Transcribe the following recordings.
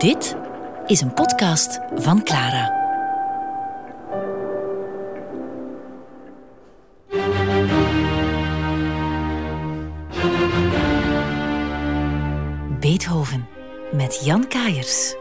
Dit is een podcast van Clara. Beethoven met Jan Kaiers.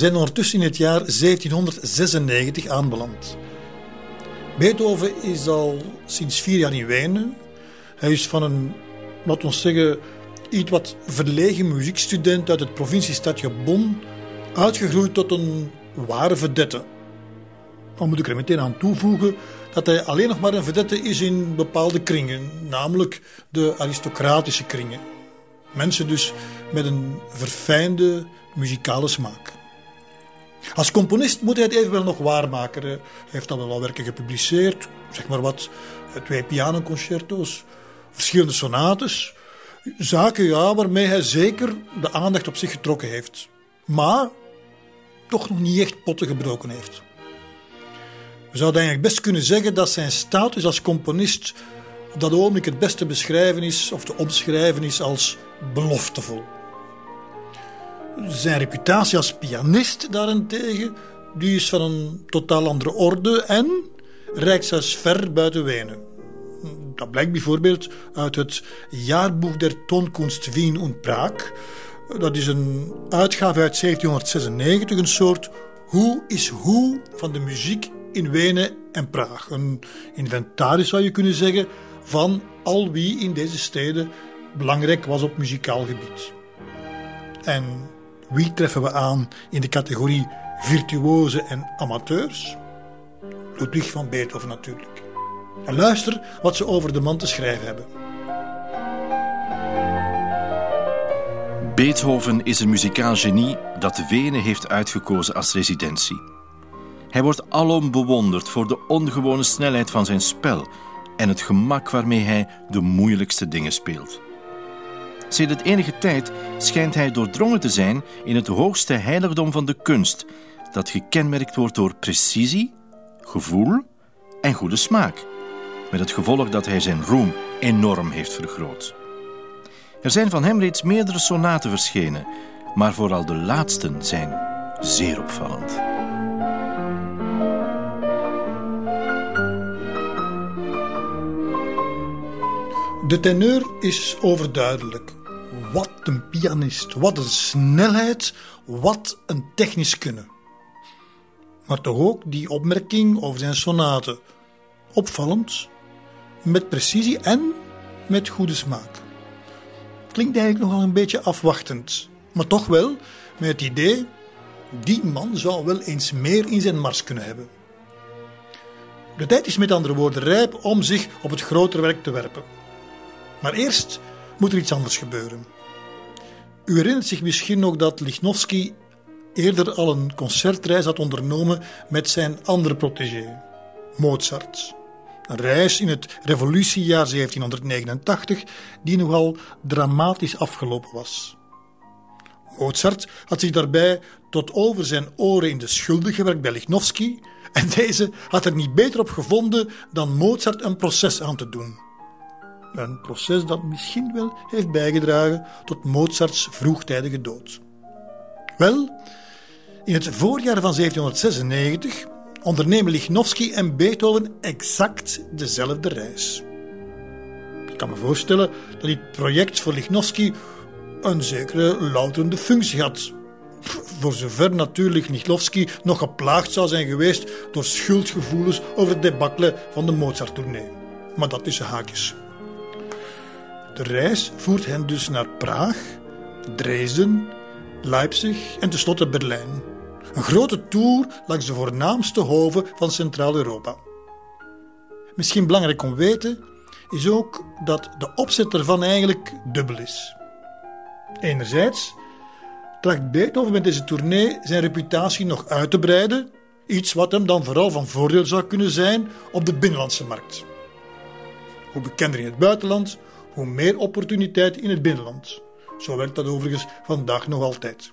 Zijn ondertussen in het jaar 1796 aanbeland. Beethoven is al sinds vier jaar in Wenen. Hij is van een, laten we zeggen, iets wat verlegen muziekstudent uit het provinciestadje Bonn uitgegroeid tot een ware vedette. Dan moet ik er meteen aan toevoegen dat hij alleen nog maar een vedette is in bepaalde kringen, namelijk de aristocratische kringen. Mensen dus met een verfijnde muzikale smaak. Als componist moet hij het evenwel nog waarmaken. Hij heeft al wel werken gepubliceerd, zeg maar wat, twee pianoconcerto's, verschillende sonates. Zaken ja, waarmee hij zeker de aandacht op zich getrokken heeft. Maar toch nog niet echt potten gebroken heeft. We zouden eigenlijk best kunnen zeggen dat zijn status als componist op dat ogenblik het beste beschrijven is, of te omschrijven is als beloftevol. Zijn reputatie als pianist daarentegen, die is van een totaal andere orde en zelfs ver buiten Wenen. Dat blijkt bijvoorbeeld uit het Jaarboek der Tonkunst Wien und Praag. Dat is een uitgave uit 1796, een soort hoe is hoe van de muziek in Wenen en Praag. Een inventaris zou je kunnen zeggen van al wie in deze steden belangrijk was op muzikaal gebied. En wie treffen we aan in de categorie virtuozen en amateurs? Ludwig van Beethoven natuurlijk. En luister wat ze over de man te schrijven hebben. Beethoven is een muzikaal genie dat Wenen heeft uitgekozen als residentie. Hij wordt alom bewonderd voor de ongewone snelheid van zijn spel en het gemak waarmee hij de moeilijkste dingen speelt. Sinds enige tijd schijnt hij doordrongen te zijn in het hoogste heiligdom van de kunst, dat gekenmerkt wordt door precisie, gevoel en goede smaak, met het gevolg dat hij zijn roem enorm heeft vergroot. Er zijn van hem reeds meerdere sonaten verschenen, maar vooral de laatsten zijn zeer opvallend. De teneur is overduidelijk. Wat een pianist, wat een snelheid, wat een technisch kunnen. Maar toch ook die opmerking over zijn sonaten. Opvallend, met precisie en met goede smaak. Klinkt eigenlijk nogal een beetje afwachtend, maar toch wel met het idee: die man zou wel eens meer in zijn mars kunnen hebben. De tijd is met andere woorden rijp om zich op het grotere werk te werpen. Maar eerst moet er iets anders gebeuren. U herinnert zich misschien nog dat Lichnowsky eerder al een concertreis had ondernomen met zijn andere protégé, Mozart. Een reis in het revolutiejaar 1789 die nogal dramatisch afgelopen was. Mozart had zich daarbij tot over zijn oren in de schulden gewerkt bij Lichnowsky en deze had er niet beter op gevonden dan Mozart een proces aan te doen. Een proces dat misschien wel heeft bijgedragen tot Mozarts vroegtijdige dood. Wel, in het voorjaar van 1796 ondernemen Lichnowsky en Beethoven exact dezelfde reis. Ik kan me voorstellen dat dit project voor Lichnowsky een zekere louterende functie had. Voor zover natuurlijk Lichnowsky nog geplaagd zou zijn geweest door schuldgevoelens over het debakkelen van de Mozart-tournee. Maar dat tussen haakjes. De reis voert hen dus naar Praag, Dresden, Leipzig en tenslotte Berlijn. Een grote tour langs de voornaamste hoven van Centraal-Europa. Misschien belangrijk om weten is ook dat de opzet ervan eigenlijk dubbel is. Enerzijds tracht Beethoven met deze tournee zijn reputatie nog uit te breiden, iets wat hem dan vooral van voordeel zou kunnen zijn op de binnenlandse markt. Hoe bekender in het buitenland, hoe meer opportuniteit in het binnenland. Zo werkt dat overigens vandaag nog altijd.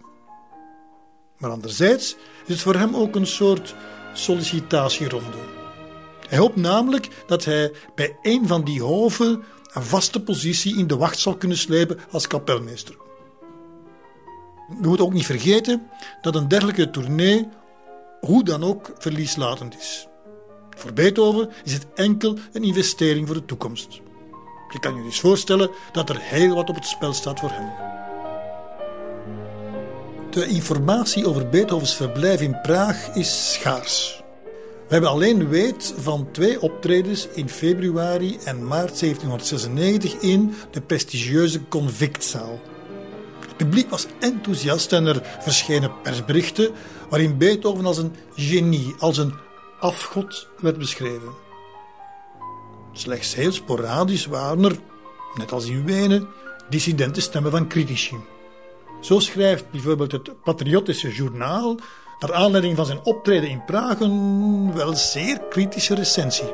Maar anderzijds is het voor hem ook een soort sollicitatieronde. Hij hoopt namelijk dat hij bij een van die hoven een vaste positie in de wacht zal kunnen slepen als kapelmeester. We moeten ook niet vergeten dat een dergelijke tournee hoe dan ook verlieslatend is. Voor Beethoven is het enkel een investering voor de toekomst. Je kan je dus voorstellen dat er heel wat op het spel staat voor hem. De informatie over Beethovens verblijf in Praag is schaars. We hebben alleen weet van twee optredens in februari en maart 1796 in de prestigieuze Convictzaal. Het publiek was enthousiast en er verschenen persberichten waarin Beethoven als een genie, als een afgod werd beschreven. Slechts heel sporadisch waren er, net als in Wenen, dissidente stemmen van critici. Zo schrijft bijvoorbeeld het Patriotische Journaal naar aanleiding van zijn optreden in Praag een wel zeer kritische recensie.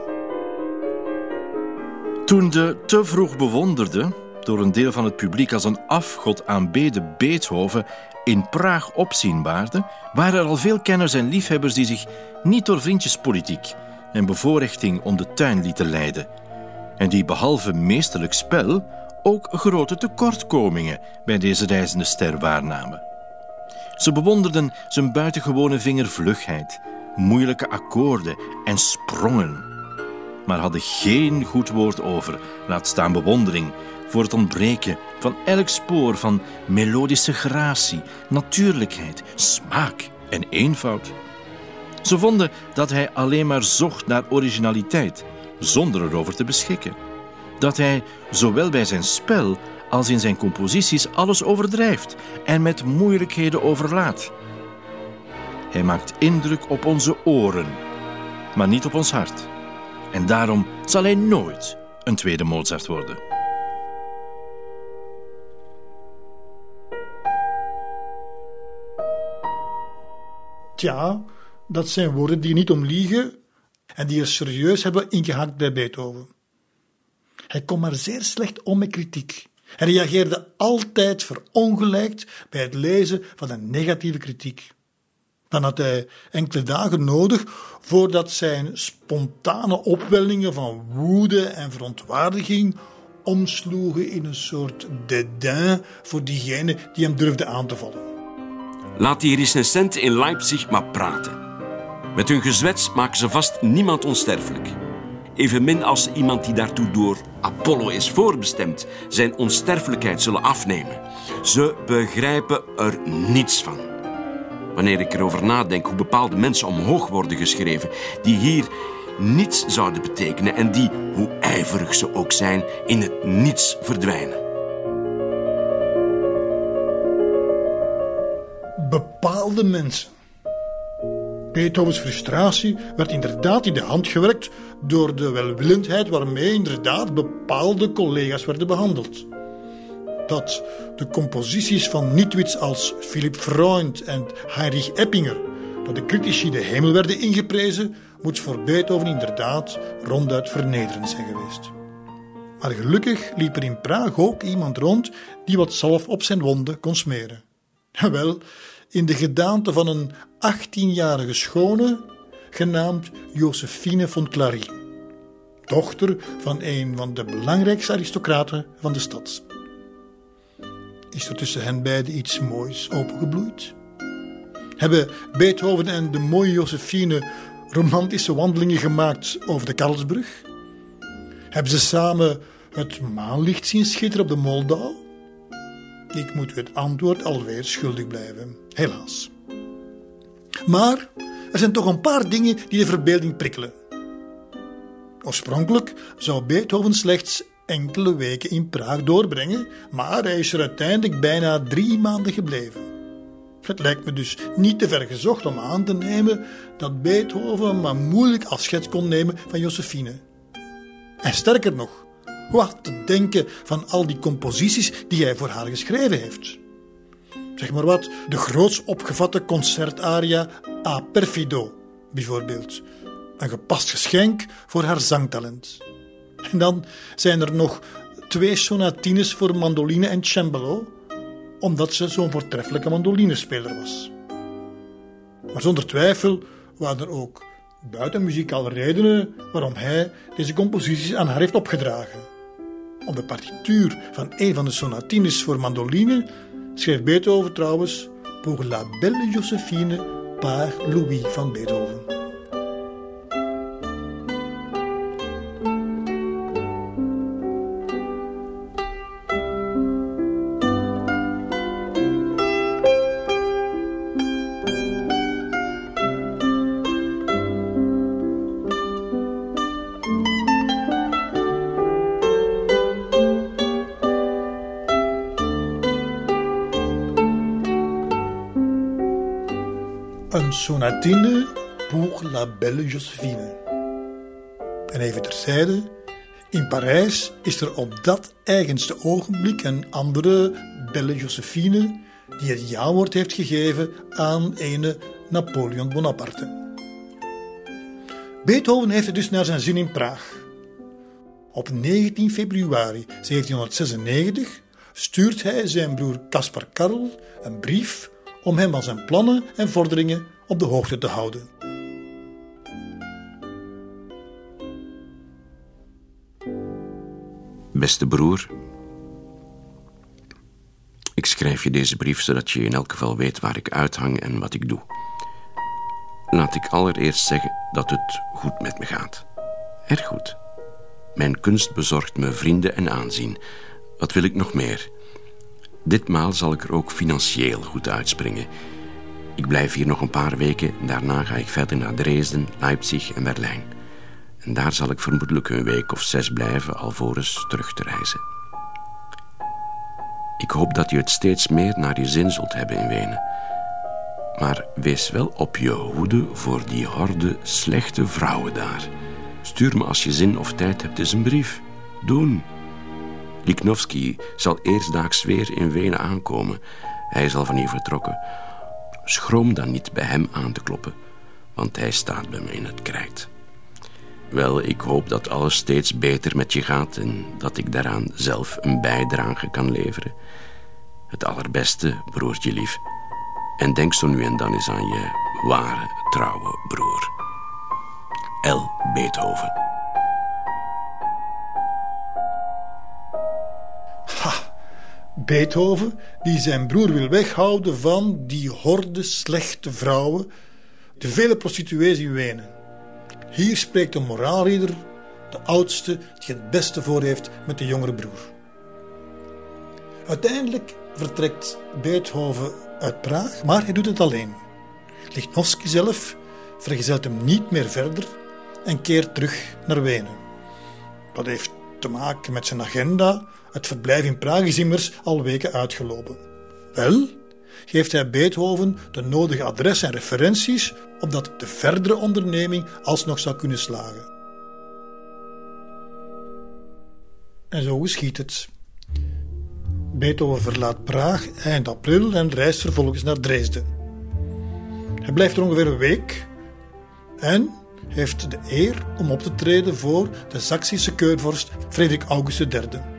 Toen de te vroeg bewonderde, door een deel van het publiek als een afgod aanbeden Beethoven in Praag opzienbaarde, waren er al veel kenners en liefhebbers die zich niet door vriendjespolitiek en bevoorrechting om de tuin lieten leiden. En die behalve meesterlijk spel ook grote tekortkomingen bij deze reizende ster waarnamen. Ze bewonderden zijn buitengewone vingervlugheid, moeilijke akkoorden en sprongen, maar hadden geen goed woord over, laat staan bewondering, voor het ontbreken van elk spoor van melodische gratie, natuurlijkheid, smaak en eenvoud. Ze vonden dat hij alleen maar zocht naar originaliteit, zonder erover te beschikken. Dat hij, zowel bij zijn spel als in zijn composities, alles overdrijft en met moeilijkheden overlaat. Hij maakt indruk op onze oren, maar niet op ons hart. En daarom zal hij nooit een tweede Mozart worden. Tja, dat zijn woorden die niet om liegen en die er serieus hebben ingehakt bij Beethoven. Hij kon maar zeer slecht om met kritiek. Hij reageerde altijd verongelijkt bij het lezen van een negatieve kritiek. Dan had hij enkele dagen nodig voordat zijn spontane opwellingen van woede en verontwaardiging omsloegen in een soort dédain voor diegene die hem durfde aan te vallen. Laat die recensenten in Leipzig maar praten. Met hun gezwets maken ze vast niemand onsterfelijk. Evenmin als iemand die daartoe door Apollo is voorbestemd zijn onsterfelijkheid zullen afnemen. Ze begrijpen er niets van. Wanneer ik erover nadenk hoe bepaalde mensen omhoog worden geschreven, die hier niets zouden betekenen en die, hoe ijverig ze ook zijn, in het niets verdwijnen. Bepaalde mensen. Beethovens frustratie werd inderdaad in de hand gewerkt door de welwillendheid waarmee inderdaad bepaalde collega's werden behandeld. Dat de composities van Nitwits als Philipp Freund en Heinrich Eppinger door de critici de hemel werden ingeprezen, moet voor Beethoven inderdaad ronduit vernederend zijn geweest. Maar gelukkig liep er in Praag ook iemand rond die wat zalf op zijn wonden kon smeren. Wel, in de gedaante van een 18-jarige schone, genaamd Josephine von Clary, dochter van een van de belangrijkste aristocraten van de stad. Is er tussen hen beiden iets moois opengebloeid? Hebben Beethoven en de mooie Josephine romantische wandelingen gemaakt over de Karlsbrug? Hebben ze samen het maanlicht zien schitteren op de Moldau? Ik moet u het antwoord alweer schuldig blijven, helaas. Maar er zijn toch een paar dingen die de verbeelding prikkelen. Oorspronkelijk zou Beethoven slechts enkele weken in Praag doorbrengen, maar hij is er uiteindelijk bijna drie maanden gebleven. Het lijkt me dus niet te ver gezocht om aan te nemen dat Beethoven maar moeilijk afscheid kon nemen van Josephine. En sterker nog, wat te denken van al die composities die hij voor haar geschreven heeft. Zeg maar wat, de groots opgevatte concertaria A Perfido, bijvoorbeeld. Een gepast geschenk voor haar zangtalent. En dan zijn er nog twee sonatines voor mandoline en cembalo, omdat ze zo'n voortreffelijke mandolinespeler was. Maar zonder twijfel waren er ook buitenmuzikale redenen waarom hij deze composities aan haar heeft opgedragen. Op de partituur van een van de sonatines voor mandoline schreef Beethoven trouwens Pour la belle Josephine par Louis van Beethoven. Sonatine pour la belle Josephine. En even terzijde, in Parijs is er op dat eigenste ogenblik een andere belle Josephine die het jawoord heeft gegeven aan ene Napoleon Bonaparte. Beethoven heeft het dus naar zijn zin in Praag. Op 19 februari 1796 stuurt hij zijn broer Caspar Karl een brief om hem van zijn plannen en vorderingen op de hoogte te houden. Beste broer, ik schrijf je deze brief zodat je in elk geval weet waar ik uithang en wat ik doe. Laat ik allereerst zeggen dat het goed met me gaat. Erg goed. Mijn kunst bezorgt me vrienden en aanzien. Wat wil ik nog meer? Ditmaal zal ik er ook financieel goed uitspringen. Ik blijf hier nog een paar weken. Daarna ga ik verder naar Dresden, Leipzig en Berlijn. En daar zal ik vermoedelijk een week of zes blijven alvorens terug te reizen. Ik hoop dat je het steeds meer naar je zin zult hebben in Wenen. Maar wees wel op je hoede voor die horde slechte vrouwen daar. Stuur me als je zin of tijd hebt eens een brief. Doen. Liknowski zal eerstdaags weer in Wenen aankomen. Hij is al van hier vertrokken. Schroom dan niet bij hem aan te kloppen, want hij staat bij me in het krijt. Wel, ik hoop dat alles steeds beter met je gaat en dat ik daaraan zelf een bijdrage kan leveren. Het allerbeste, broertje lief. En denk zo nu en dan eens aan je ware, trouwe broer. L. Beethoven. Beethoven, die zijn broer wil weghouden van die horde slechte vrouwen, de vele prostituees in Wenen. Hier spreekt een moraalridder, de oudste, die het beste voor heeft met de jongere broer. Uiteindelijk vertrekt Beethoven uit Praag, maar hij doet het alleen. Lichnowsky zelf vergezelt hem niet meer verder en keert terug naar Wenen. Dat heeft te maken met zijn agenda. Het verblijf in Praag is immers al weken uitgelopen. Wel, geeft hij Beethoven de nodige adres en referenties, opdat de verdere onderneming alsnog zou kunnen slagen. En zo geschiet het. Beethoven verlaat Praag eind april en reist vervolgens naar Dresden. Hij blijft er ongeveer een week en heeft de eer om op te treden voor de Saksische keurvorst Frederik August III.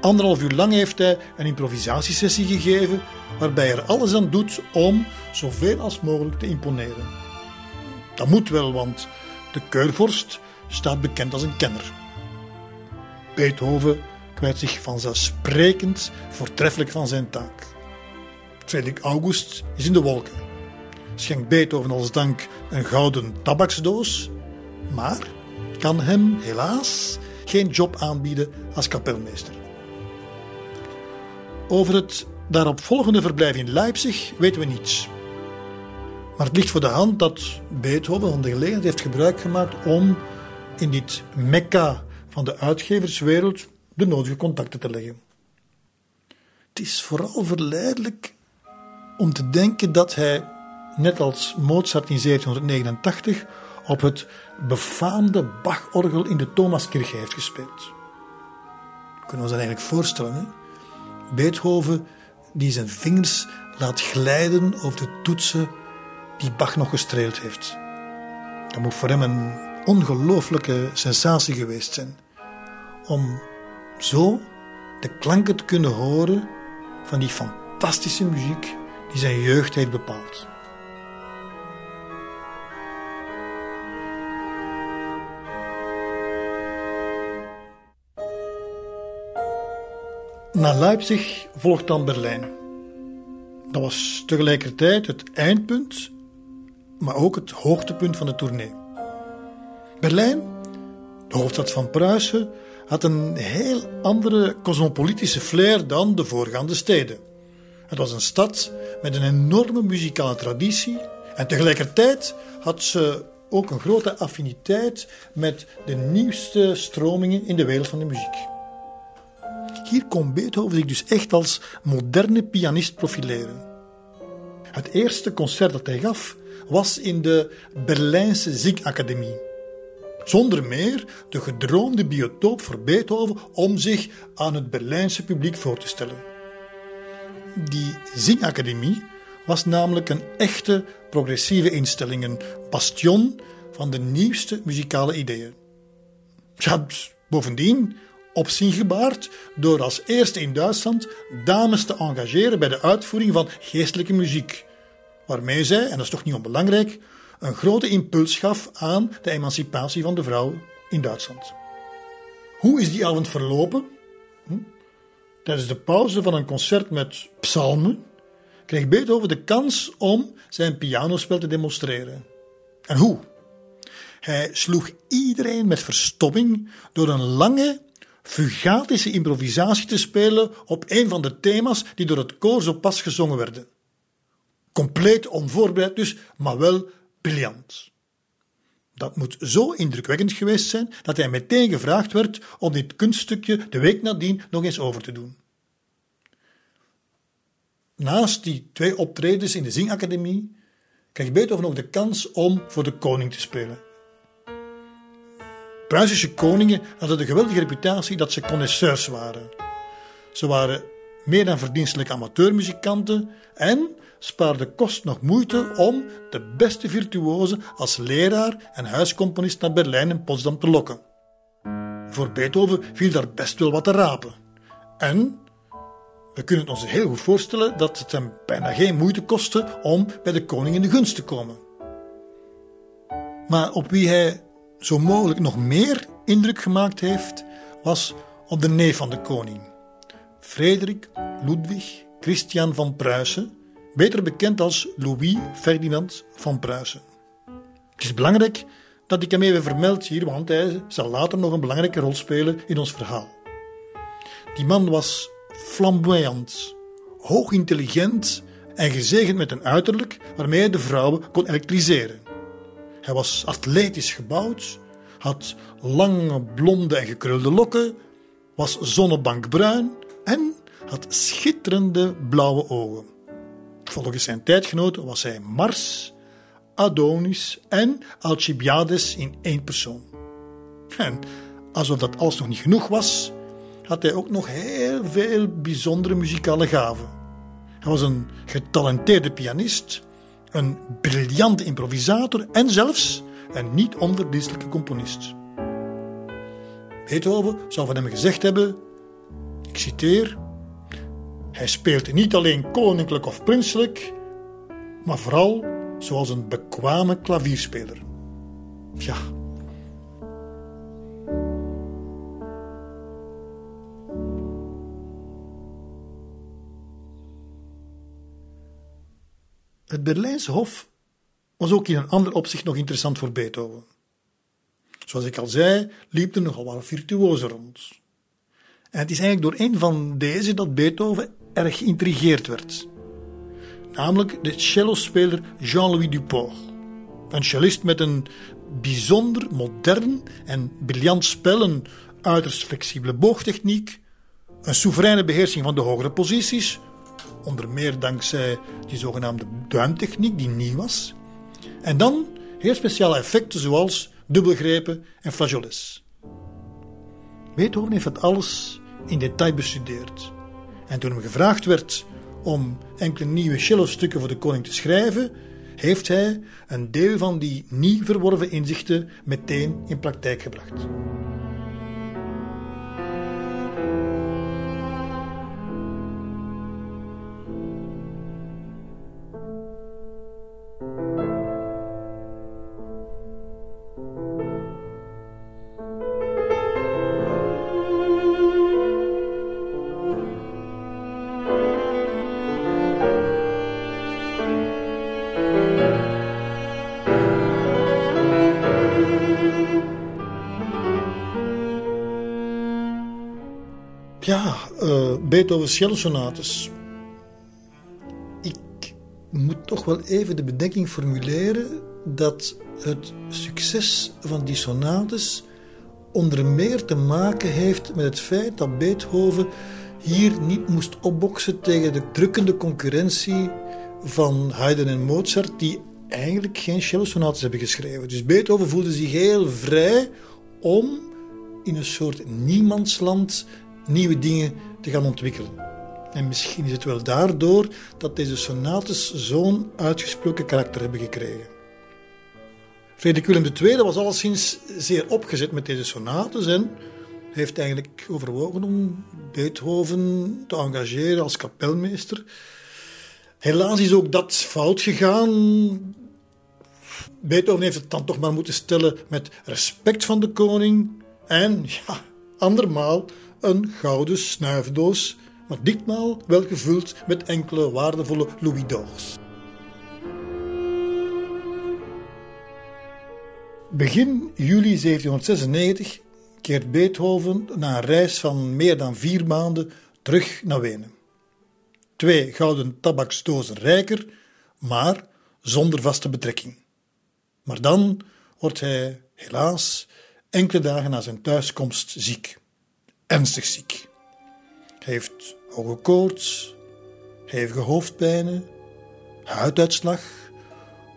Anderhalf uur lang heeft hij een improvisatiesessie gegeven waarbij hij er alles aan doet om zoveel als mogelijk te imponeren. Dat moet wel, want de keurvorst staat bekend als een kenner. Beethoven kwijt zich vanzelfsprekend voortreffelijk van zijn taak. Frederik August is in de wolken schenkt Beethoven als dank een gouden tabaksdoos, maar kan hem helaas geen job aanbieden als kapelmeester. Over het daaropvolgende verblijf in Leipzig weten we niets. Maar het ligt voor de hand dat Beethoven van de gelegenheid heeft gebruik gemaakt om in dit mekka van de uitgeverswereld de nodige contacten te leggen. Het is vooral verleidelijk om te denken dat hij net als Mozart in 1789, op het befaamde Bachorgel in de Thomaskirche heeft gespeeld. Kunnen we ons eigenlijk voorstellen? Hè? Beethoven die zijn vingers laat glijden over de toetsen die Bach nog gestreeld heeft. Dat moet voor hem een ongelooflijke sensatie geweest zijn. Om zo de klanken te kunnen horen van die fantastische muziek die zijn jeugd heeft bepaald. Na Leipzig volgt dan Berlijn. Dat was tegelijkertijd het eindpunt, maar ook het hoogtepunt van de tournee. Berlijn, de hoofdstad van Pruisen, had een heel andere cosmopolitische flair dan de voorgaande steden. Het was een stad met een enorme muzikale traditie en tegelijkertijd had ze ook een grote affiniteit met de nieuwste stromingen in de wereld van de muziek. Hier kon Beethoven zich dus echt als moderne pianist profileren. Het eerste concert dat hij gaf was in de Berlijnse Zingacademie. Zonder meer de gedroomde biotoop voor Beethoven om zich aan het Berlijnse publiek voor te stellen. Die Zingacademie was namelijk een echte progressieve instelling, een bastion van de nieuwste muzikale ideeën. Ja, bovendien opzien gebaard door als eerste in Duitsland dames te engageren bij de uitvoering van geestelijke muziek, waarmee zij, en dat is toch niet onbelangrijk, een grote impuls gaf aan de emancipatie van de vrouw in Duitsland. Hoe is die avond verlopen? Hm? Tijdens de pauze van een concert met psalmen kreeg Beethoven de kans om zijn pianospel te demonstreren. En hoe? Hij sloeg iedereen met verstomming door een lange fugatische improvisatie te spelen op een van de thema's die door het koor zo pas gezongen werden. Compleet onvoorbereid dus, maar wel briljant. Dat moet zo indrukwekkend geweest zijn dat hij meteen gevraagd werd om dit kunststukje de week nadien nog eens over te doen. Naast die twee optredens in de Zingacademie kreeg Beethoven ook de kans om voor de koning te spelen. Pruisische koningen hadden de geweldige reputatie dat ze connoisseurs waren. Ze waren meer dan verdienstelijke amateurmuzikanten en spaarden kost nog moeite om de beste virtuozen als leraar en huiscomponist naar Berlijn en Potsdam te lokken. Voor Beethoven viel daar best wel wat te rapen. En we kunnen het ons heel goed voorstellen dat het hem bijna geen moeite kostte om bij de koning in de gunst te komen. Maar op wie hij zo mogelijk nog meer indruk gemaakt heeft, was op de neef van de koning, Frederik Ludwig Christian van Pruisen, beter bekend als Louis Ferdinand van Pruisen. Het is belangrijk dat ik hem even vermeld hier, want hij zal later nog een belangrijke rol spelen in ons verhaal. Die man was flamboyant, hoog intelligent en gezegend met een uiterlijk waarmee hij de vrouwen kon elektriseren. Hij was atletisch gebouwd, had lange blonde en gekrulde lokken, was zonnebankbruin en had schitterende blauwe ogen. Volgens zijn tijdgenoten was hij Mars, Adonis en Alcibiades in één persoon. En alsof dat alles nog niet genoeg was, had hij ook nog heel veel bijzondere muzikale gaven. Hij was een getalenteerde pianist, een briljante improvisator en zelfs een niet onverdienstelijke componist. Beethoven zou van hem gezegd hebben, ik citeer, hij speelt niet alleen koninklijk of prinselijk, maar vooral zoals een bekwame klavierspeler. Ja. Het Berlijnse Hof was ook in een ander opzicht nog interessant voor Beethoven. Zoals ik al zei, liep er nogal wat virtuozen rond. En het is eigenlijk door een van deze dat Beethoven erg geïntrigeerd werd. Namelijk de cellospeler Jean-Louis Duport. Een cellist met een bijzonder modern en briljant spel, een uiterst flexibele boogtechniek, een soevereine beheersing van de hogere posities, onder meer dankzij die zogenaamde duimtechniek die nieuw was, en dan heel speciale effecten zoals dubbelgrepen en flageolets. Beethoven heeft het alles in detail bestudeerd. En toen hem gevraagd werd om enkele nieuwe cello-stukken voor de koning te schrijven, heeft hij een deel van die nieuw verworven inzichten meteen in praktijk gebracht. Beethoven's cellosonates. Ik moet toch wel even de bedenking formuleren dat het succes van die sonates onder meer te maken heeft met het feit dat Beethoven hier niet moest opboksen tegen de drukkende concurrentie van Haydn en Mozart, die eigenlijk geen cellosonates hebben geschreven. Dus Beethoven voelde zich heel vrij om in een soort niemandsland nieuwe dingen te gaan ontwikkelen. En misschien is het wel daardoor dat deze sonates zo'n uitgesproken karakter hebben gekregen. Frederik Willem II was alleszins zeer opgezet met deze sonates en heeft eigenlijk overwogen om Beethoven te engageren als kapelmeester. Helaas is ook dat fout gegaan. Beethoven heeft het dan toch maar moeten stellen met respect van de koning en, ja, andermaal een gouden snuifdoos, maar ditmaal wel gevuld met enkele waardevolle louis d'ors. Begin juli 1796 keert Beethoven na een reis van meer dan vier maanden terug naar Wenen. Twee gouden tabaksdozen rijker, maar zonder vaste betrekking. Maar dan wordt hij helaas enkele dagen na zijn thuiskomst ziek ernstig ziek. Hij heeft hoge koorts, hevige hoofdpijnen, huiduitslag,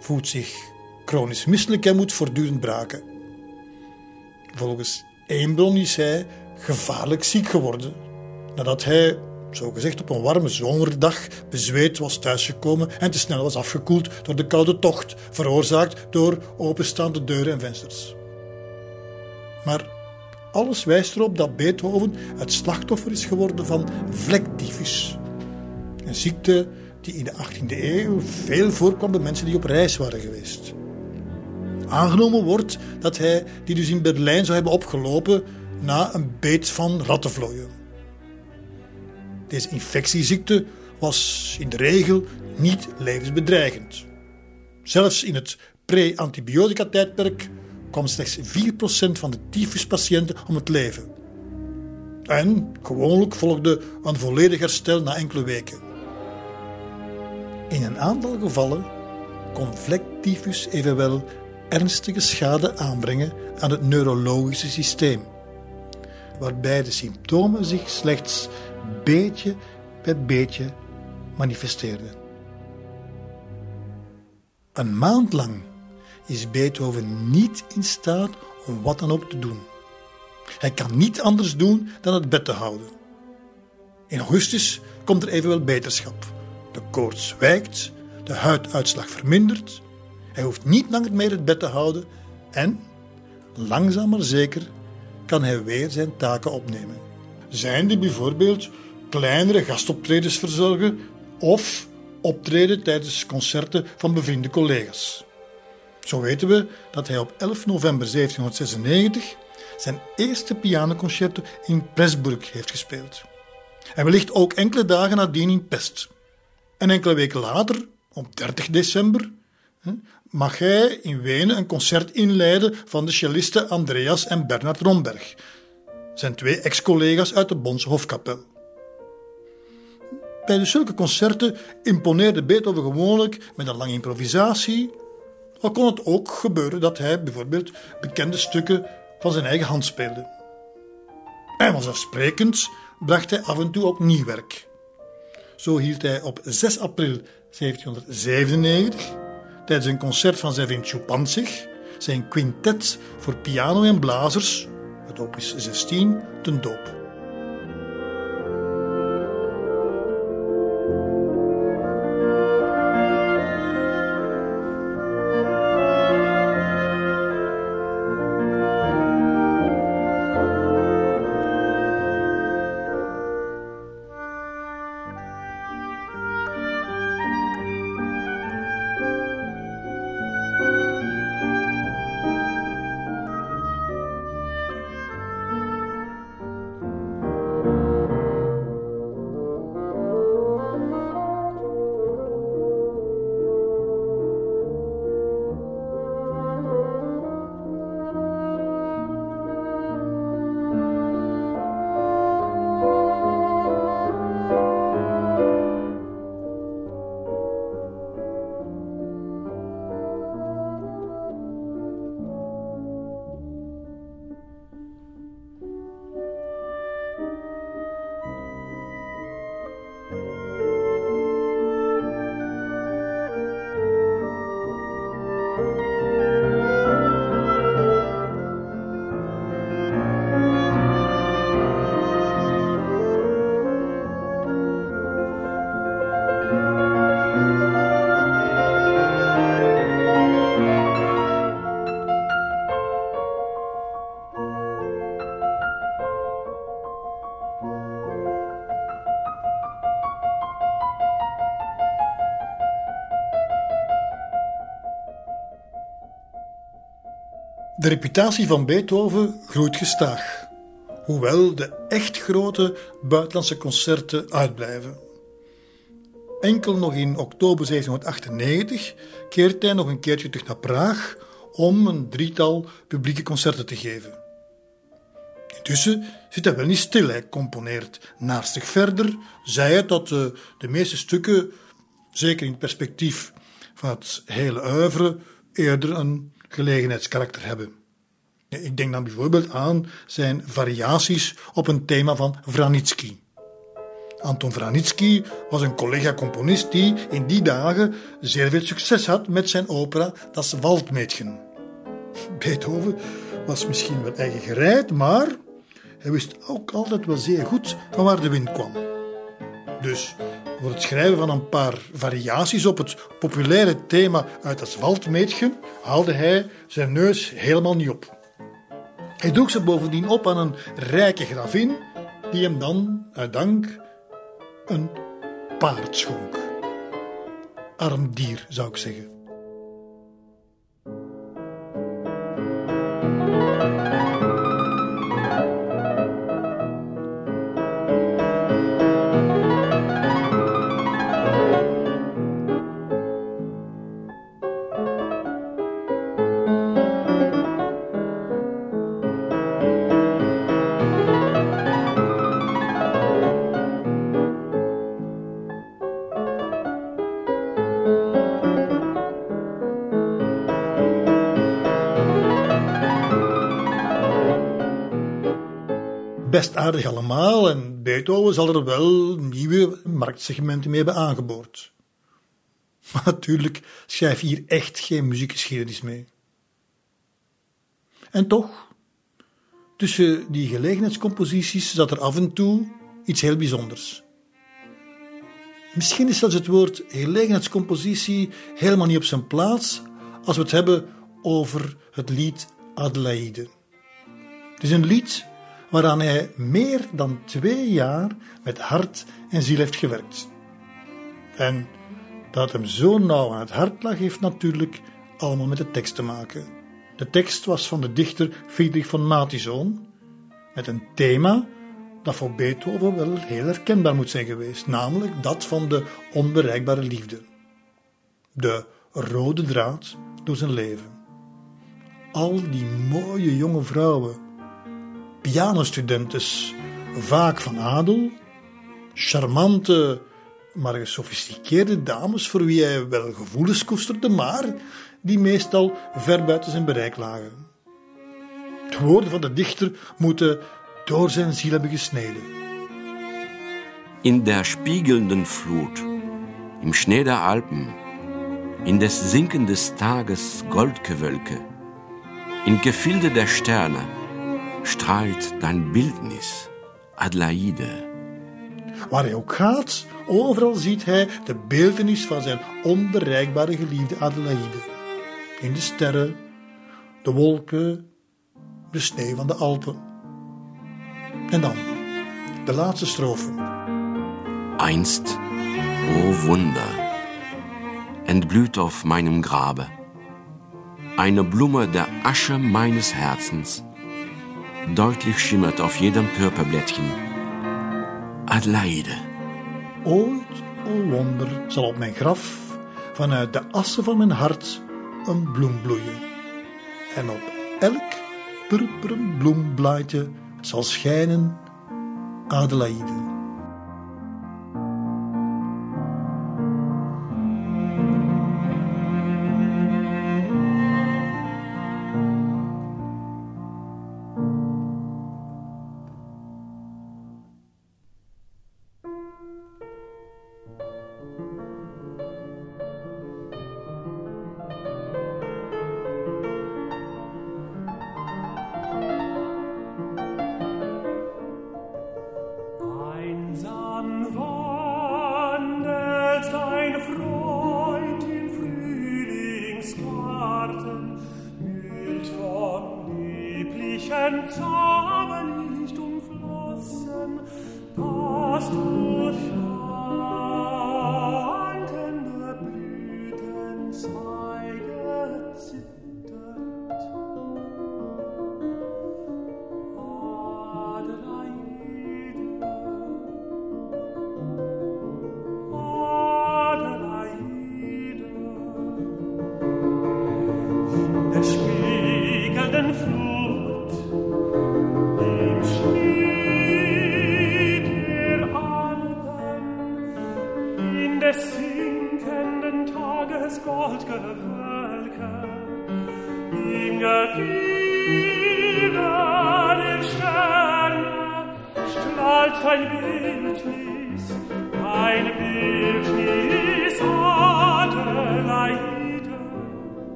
voelt zich chronisch misselijk en moet voortdurend braken. Volgens één bron is hij gevaarlijk ziek geworden nadat hij, zogezegd op een warme zomerdag, bezweet was thuisgekomen en te snel was afgekoeld door de koude tocht, veroorzaakt door openstaande deuren en vensters. Maar alles wijst erop dat Beethoven het slachtoffer is geworden van vlektyfus. Een ziekte die in de 18e eeuw veel voorkwam bij mensen die op reis waren geweest. Aangenomen wordt dat hij die dus in Berlijn zou hebben opgelopen na een beet van rattenvlooien. Deze infectieziekte was in de regel niet levensbedreigend. Zelfs in het pre-antibiotica-tijdperk kwam slechts 4% van de tyfuspatiënten om het leven. En gewoonlijk volgde een volledig herstel na enkele weken. In een aantal gevallen kon vlektyfus evenwel ernstige schade aanbrengen aan het neurologische systeem, waarbij de symptomen zich slechts beetje bij beetje manifesteerden. Een maand lang is Beethoven niet in staat om wat dan ook te doen. Hij kan niet anders doen dan het bed te houden. In augustus komt er evenwel beterschap. De koorts wijkt, de huiduitslag vermindert, hij hoeft niet langer meer het bed te houden en, langzaam maar zeker, kan hij weer zijn taken opnemen. Zijn die bijvoorbeeld kleinere gastoptredens verzorgen of optreden tijdens concerten van bevriende collega's. Zo weten we dat hij op 11 november 1796 zijn eerste pianoconcerto in Pressburg heeft gespeeld. En wellicht ook enkele dagen nadien in Pest. En enkele weken later, op 30 december, mag hij in Wenen een concert inleiden van de cellisten Andreas en Bernard Romberg, zijn twee ex-collega's uit de Bonse Hofkapel. Bij de zulke concerten imponeerde Beethoven gewoonlijk met een lange improvisatie, al kon het ook gebeuren dat hij bijvoorbeeld bekende stukken van zijn eigen hand speelde. En vanzelfsprekend bracht hij af en toe ook nieuw werk. Zo hield hij op 6 april 1797 tijdens een concert van zijn vriend Chupanzig zijn quintet voor piano en blazers, het opus 16, ten doop. De reputatie van Beethoven groeit gestaag, hoewel de echt grote buitenlandse concerten uitblijven. Enkel nog in oktober 1798 keert hij nog een keertje terug naar Praag om een drietal publieke concerten te geven. Intussen zit hij wel niet stil, hij componeert naastig verder, zij het dat de, de meeste stukken, zeker in het perspectief van het hele oeuvre, eerder een gelegenheidskarakter hebben. Ik denk dan bijvoorbeeld aan zijn variaties op een thema van Vranitsky. Anton Vranitsky was een collega-componist die in die dagen zeer veel succes had met zijn opera Das Waldmädchen. Beethoven was misschien wat eigen gereid, maar hij wist ook altijd wel zeer goed van waar de wind kwam. Dus voor het schrijven van een paar variaties op het populaire thema uit Das Waldmädchen haalde hij zijn neus helemaal niet op. Hij droeg ze bovendien op aan een rijke gravin, die hem dan, uit dank, een paard schonk. Arm dier, zou ik zeggen. Best aardig allemaal en Beethoven zal er wel nieuwe marktsegmenten mee hebben aangeboord. Maar natuurlijk schrijf hier echt geen muziekgeschiedenis mee. En toch, tussen die gelegenheidscomposities zat er af en toe iets heel bijzonders. Misschien is zelfs het woord gelegenheidscompositie helemaal niet op zijn plaats als we het hebben over het lied Adelaide. Het is een lied waaraan hij meer dan twee jaar met hart en ziel heeft gewerkt. En dat hem zo nauw aan het hart lag, heeft natuurlijk allemaal met de tekst te maken. De tekst was van de dichter Friedrich von Matison, met een thema dat voor Beethoven wel heel herkenbaar moet zijn geweest, namelijk dat van de onbereikbare liefde. De rode draad door zijn leven. Al die mooie jonge vrouwen pianostudentes, vaak van adel, charmante, maar gesofisticeerde dames voor wie hij wel gevoelens koesterde, maar die meestal ver buiten zijn bereik lagen. De woorden van de dichter moeten door zijn ziel hebben gesneden. In der spiegelnden Flut, im Schnee der Alpen, in des sinkenden Tages Goldgewölke, in Gefilde der Sterne, strahlt dein Bildnis, Adelaide. Waar hij ook gaat, overal ziet hij de beeldenis van zijn onbereikbare geliefde Adelaide. In de sterren, de wolken, de sneeuw van de Alpen. En dan, de laatste strofe. Einst, o Wunder, entblüht auf meinem Grabe eine Blume der Asche meines Herzens deutlich schimmert auf jedem Purperblättchen. Adelaide. Ooit, o wonder, zal op mijn graf vanuit de assen van mijn hart een bloem bloeien. En op elk purperen bloemblaadje zal schijnen Adelaide.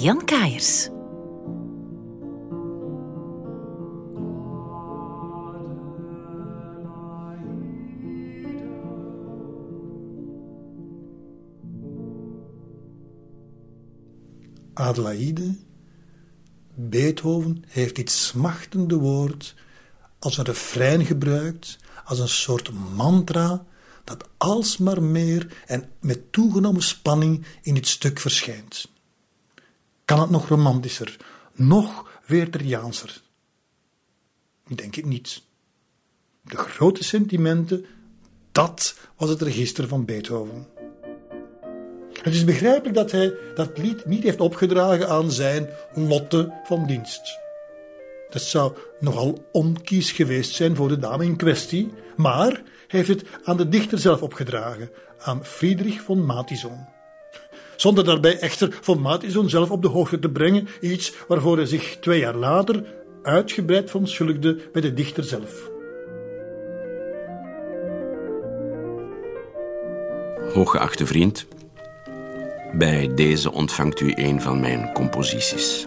Jan Kaiers. Adelaide, Beethoven heeft dit smachtende woord als een refrein gebruikt, als een soort mantra dat alsmaar meer en met toegenomen spanning in dit stuk verschijnt. Kan het nog romantischer, nog Wertheriaanser? Ik denk het niet. De grote sentimenten, dat was het register van Beethoven. Het is begrijpelijk dat hij dat lied niet heeft opgedragen aan zijn Lotte van dienst. Dat zou nogal onkies geweest zijn voor de dame in kwestie, maar hij heeft het aan de dichter zelf opgedragen, aan Friedrich von Matison. Zonder daarbij echter von zelf op de hoogte te brengen, iets waarvoor hij zich twee jaar later uitgebreid verontschuldigde bij de dichter zelf. Hooggeachte vriend, bij deze ontvangt u een van mijn composities.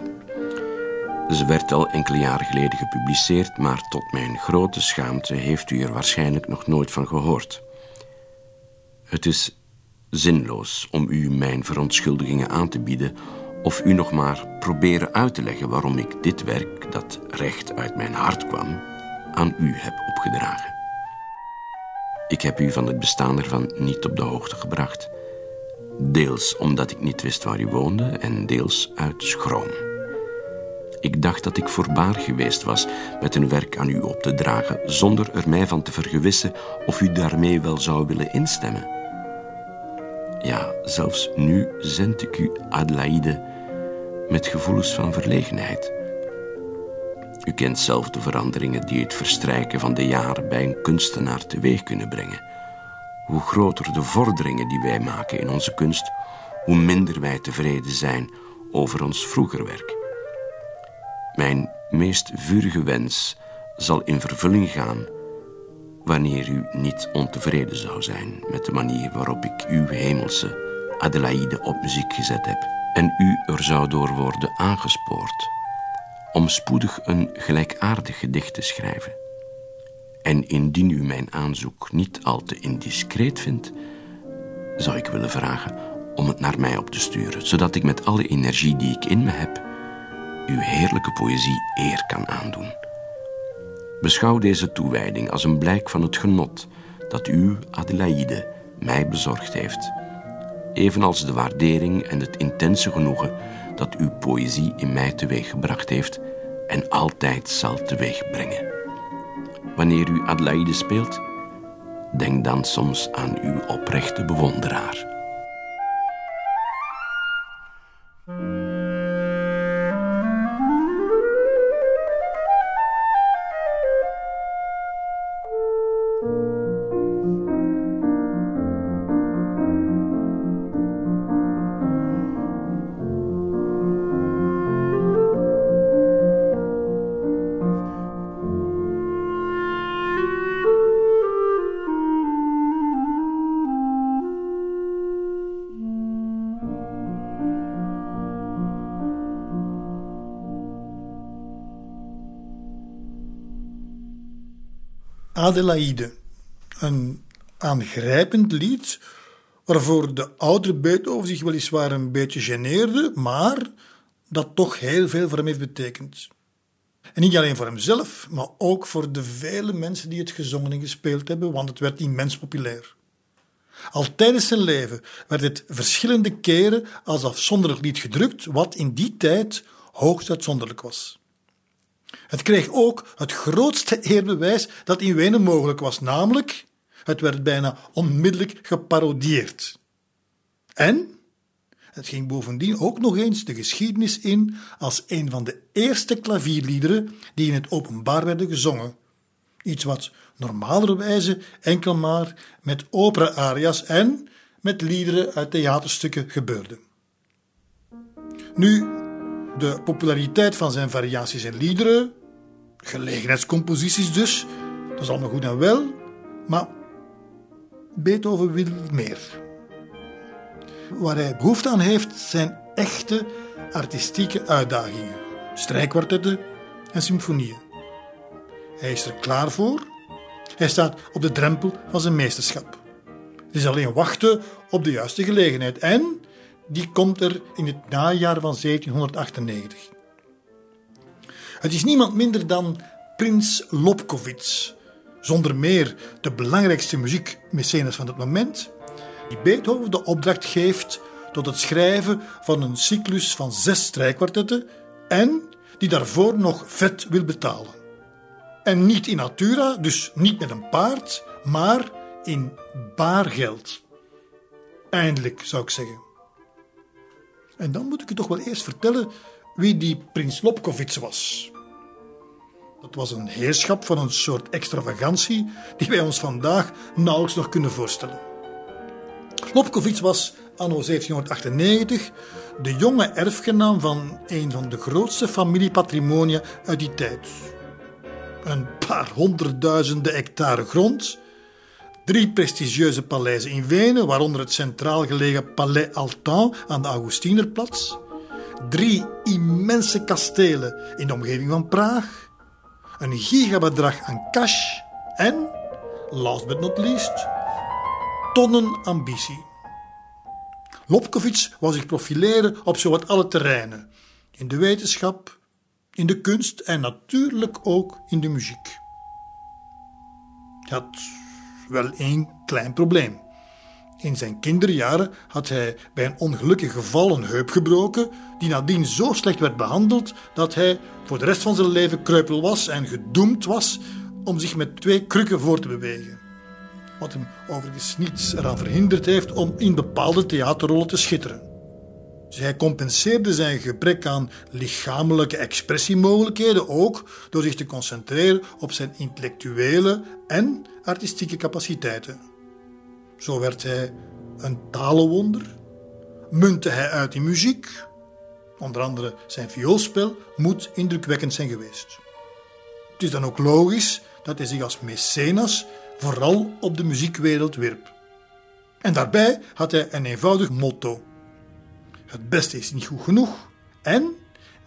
Ze werd al enkele jaren geleden gepubliceerd, maar tot mijn grote schaamte heeft u er waarschijnlijk nog nooit van gehoord. Het is zinloos om u mijn verontschuldigingen aan te bieden of u nog maar proberen uit te leggen waarom ik dit werk, dat recht uit mijn hart kwam, aan u heb opgedragen. Ik heb u van het bestaan ervan niet op de hoogte gebracht. Deels omdat ik niet wist waar u woonde en deels uit schroom. Ik dacht dat ik voorbaar geweest was met een werk aan u op te dragen, zonder er mij van te vergewissen of u daarmee wel zou willen instemmen. Ja, zelfs nu zend ik u Adelaide met gevoelens van verlegenheid. U kent zelf de veranderingen die het verstrijken van de jaren bij een kunstenaar teweeg kunnen brengen. Hoe groter de vorderingen die wij maken in onze kunst, hoe minder wij tevreden zijn over ons vroeger werk. Mijn meest vurige wens zal in vervulling gaan wanneer u niet ontevreden zou zijn met de manier waarop ik uw hemelse Adelaide op muziek gezet heb en u er zou door worden aangespoord om spoedig een gelijkaardig gedicht te schrijven. En indien u mijn aanzoek niet al te indiscreet vindt, zou ik willen vragen om het naar mij op te sturen, zodat ik met alle energie die ik in me heb, uw heerlijke poëzie eer kan aandoen. Beschouw deze toewijding als een blijk van het genot dat u, Adelaide, mij bezorgd heeft, evenals de waardering en het intense genoegen dat uw poëzie in mij teweeggebracht heeft en altijd zal teweegbrengen. Wanneer u Adelaide speelt, denk dan soms aan uw oprechte bewonderaar. Adelaide. Een aangrijpend lied waarvoor de oudere Beethoven zich weliswaar een beetje geneerde, maar dat toch heel veel voor hem heeft betekend. En niet alleen voor hemzelf, maar ook voor de vele mensen die het gezongen en gespeeld hebben, want het werd immens populair. Al tijdens zijn leven werd het verschillende keren als afzonderlijk lied gedrukt, wat in die tijd hoogst uitzonderlijk was. Het kreeg ook het grootste eerbewijs dat in Wenen mogelijk was, namelijk het werd bijna onmiddellijk geparodieerd. En het ging bovendien ook nog eens de geschiedenis in als een van de eerste klavierliederen die in het openbaar werden gezongen. Iets wat normalerwijze enkel maar met opera-aria's en met liederen uit theaterstukken gebeurde. Nu, de populariteit van zijn variaties en liederen Gelegenheidscomposities dus, dat is allemaal goed en wel, maar Beethoven wil meer. Waar hij behoefte aan heeft zijn echte artistieke uitdagingen, strijkkwartetten en symfonieën. Hij is er klaar voor. Hij staat op de drempel van zijn meesterschap. Het is alleen wachten op de juiste gelegenheid en die komt er in het najaar van 1798. Het is niemand minder dan Prins Lobkowitz, zonder meer de belangrijkste muziekmecenas van het moment, die Beethoven de opdracht geeft tot het schrijven van een cyclus van zes strijkkwartetten en die daarvoor nog vet wil betalen. En niet in natura, dus niet met een paard, maar in baargeld. Eindelijk, zou ik zeggen. En dan moet ik u toch wel eerst vertellen wie die prins Lobkowitz was. Dat was een heerschap van een soort extravagantie die wij ons vandaag nauwelijks nog kunnen voorstellen. Lobkowitz was anno 1798, de jonge erfgenaam van een van de grootste familiepatrimonia uit die tijd. Een paar honderdduizenden hectare grond, drie prestigieuze paleizen in Wenen, waaronder het centraal gelegen Palais Altan aan de Augustinerplatz, drie immense kastelen in de omgeving van Praag, een gigabedrag aan cash en, last but not least, tonnen ambitie. Lobkowitz wou zich profileren op zowat alle terreinen. In de wetenschap, in de kunst en natuurlijk ook in de muziek. Hij wel één klein probleem. In zijn kinderjaren had hij bij een ongelukkig geval een heup gebroken, die nadien zo slecht werd behandeld dat hij voor de rest van zijn leven kreupel was en gedoemd was om zich met twee krukken voor te bewegen. Wat hem overigens niets eraan verhinderd heeft om in bepaalde theaterrollen te schitteren. Dus hij compenseerde zijn gebrek aan lichamelijke expressiemogelijkheden ook door zich te concentreren op zijn intellectuele en artistieke capaciteiten. Zo werd hij een talenwonder, muntte hij uit in muziek. Onder andere zijn vioolspel moet indrukwekkend zijn geweest. Het is dan ook logisch dat hij zich als mecenas vooral op de muziekwereld wierp. En daarbij had hij een eenvoudig motto: Het beste is niet goed genoeg en